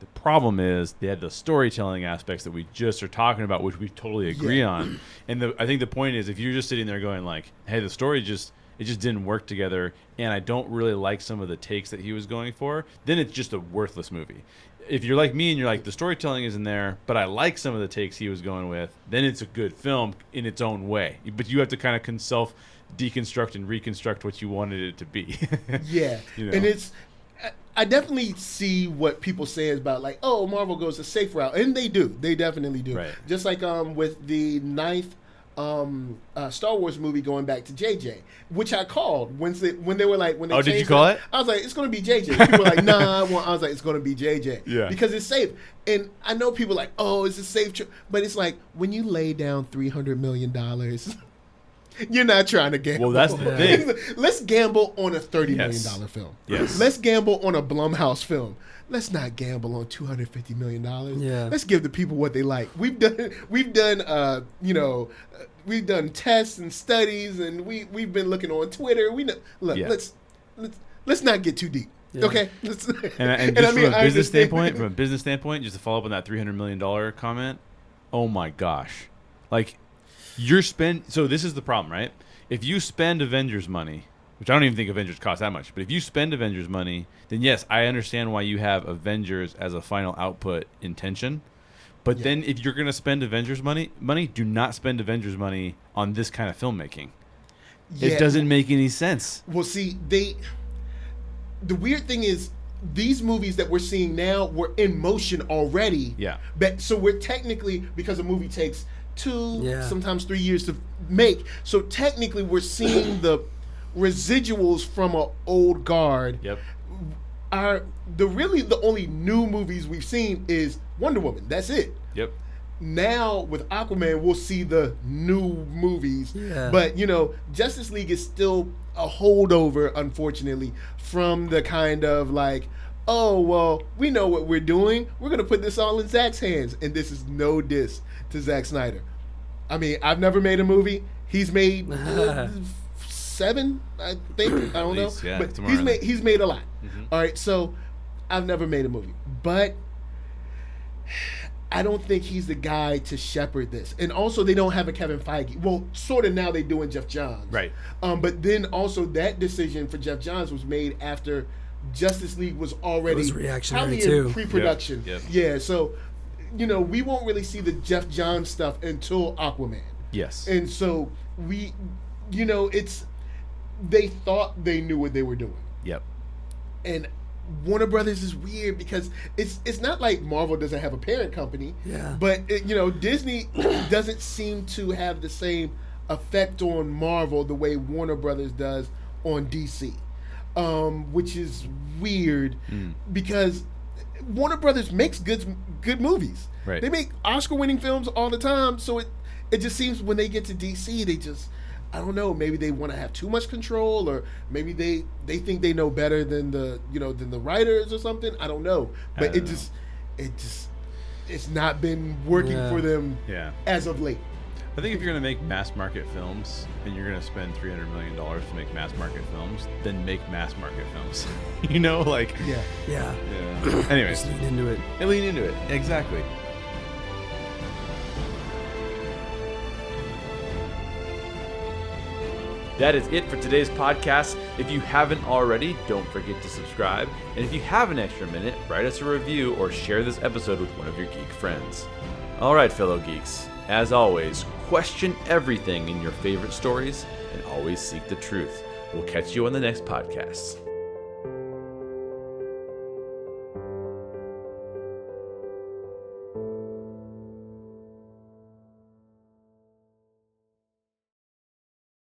The problem is they had the storytelling aspects that we just are talking about, which we totally agree Yeah. on. And the, I think the point is, if you're just sitting there going like, "Hey, the story just it just didn't work together," and I don't really like some of the takes that he was going for, then it's just a worthless movie. If you're like me and you're like the storytelling isn't there, but I like some of the takes he was going with, then it's a good film in its own way. But you have to kind of self deconstruct and reconstruct what you wanted it to be. Yeah, You know. and it's. I- definitely see what people say is about like, oh, Marvel goes a safe route, and they do. They definitely do. Right. Just like um with the ninth um uh, Star Wars movie going back to JJ, which I called when they when they were like when they Oh, did you call it? I was like, it's going to be JJ. People were like, nah. I, I was like, it's going to be JJ. Yeah. Because it's safe. And I know people are like, oh, it's a safe, cho-. but it's like when you lay down three hundred million dollars. You're not trying to gamble. Well, that's the thing. Let's gamble on a thirty million Yes. dollar film. Yes. Let's gamble on a Blumhouse film. Let's not gamble on two hundred fifty million dollars. Yeah. Let's give the people what they like. We've done. We've done. Uh, you know, uh, we've done tests and studies, and we we've been looking on Twitter. We know. Look, Yeah. let's let's let's not get too deep. Yeah. Okay. Let's, And, and just I mean, from a I business standpoint, from a business standpoint, just to follow up on that three hundred million dollar comment, oh my gosh, like you're spend. So this is the problem, right? If you spend Avengers money, which I don't even think Avengers cost that much, but if you spend Avengers money, then yes, I understand why you have Avengers as a final output intention. But Yeah. then if you're going to spend Avengers money, money, do not spend Avengers money on this kind of filmmaking. Yeah. It doesn't make any sense. Well, see, they. The weird thing is, these movies that we're seeing now were in motion already. Yeah. But so we're technically because a movie takes two, Yeah. sometimes three years to make. So technically, we're seeing the residuals from an old guard. Yep. Our the really the only new movies we've seen is Wonder Woman. That's it. Yep. Now with Aquaman, we'll see the new movies. Yeah. But you know, Justice League is still a holdover, unfortunately, from the kind of like, oh well, we know what we're doing. We're gonna put this all in Zack's hands, and this is no diss to Zack Snyder. I mean, I've never made a movie. He's made uh, seven, I think. I don't least, know, yeah, but he's around made he's made a lot. Mhm. All right, so I've never made a movie, but I don't think he's the guy to shepherd this. And also, they don't have a Kevin Feige. Well, sort of now they do in Geoff Johns. Right. Um, but then also that decision for Geoff Johns was made after Justice League was already was reactionary, probably too. in pre-production. Yep, yep. Yeah. So, you know, we won't really see the Geoff Johns stuff until Aquaman. Yes. And so we, you know, it's they thought they knew what they were doing yep. and Warner Brothers is weird because it's it's not like Marvel doesn't have a parent company, Yeah. but it, you know Disney doesn't seem to have the same effect on Marvel the way Warner Brothers does on DC, um, which is weird Mm. because Warner Brothers makes good good movies. Right. They make Oscar winning films all the time, so it it just seems when they get to DC they just I don't know. Maybe they want to have too much control, or maybe they they think they know better than the you know than the writers or something. I don't know, but don't it know. just it just it's not been working Yeah. for them Yeah. as of late. I think if you're going to make mass market films and you're going to spend three hundred million dollars to make mass market films, then make mass market films. you know, like Yeah, Yeah. yeah. Anyways, Just lean into it. and lean into it. Exactly. That is it for today's podcast. If you haven't already, don't forget to subscribe. And if you have an extra minute, write us a review or share this episode with one of your geek friends. All right, fellow geeks, as always, question everything in your favorite stories and always seek the truth. We'll catch you on the next podcast.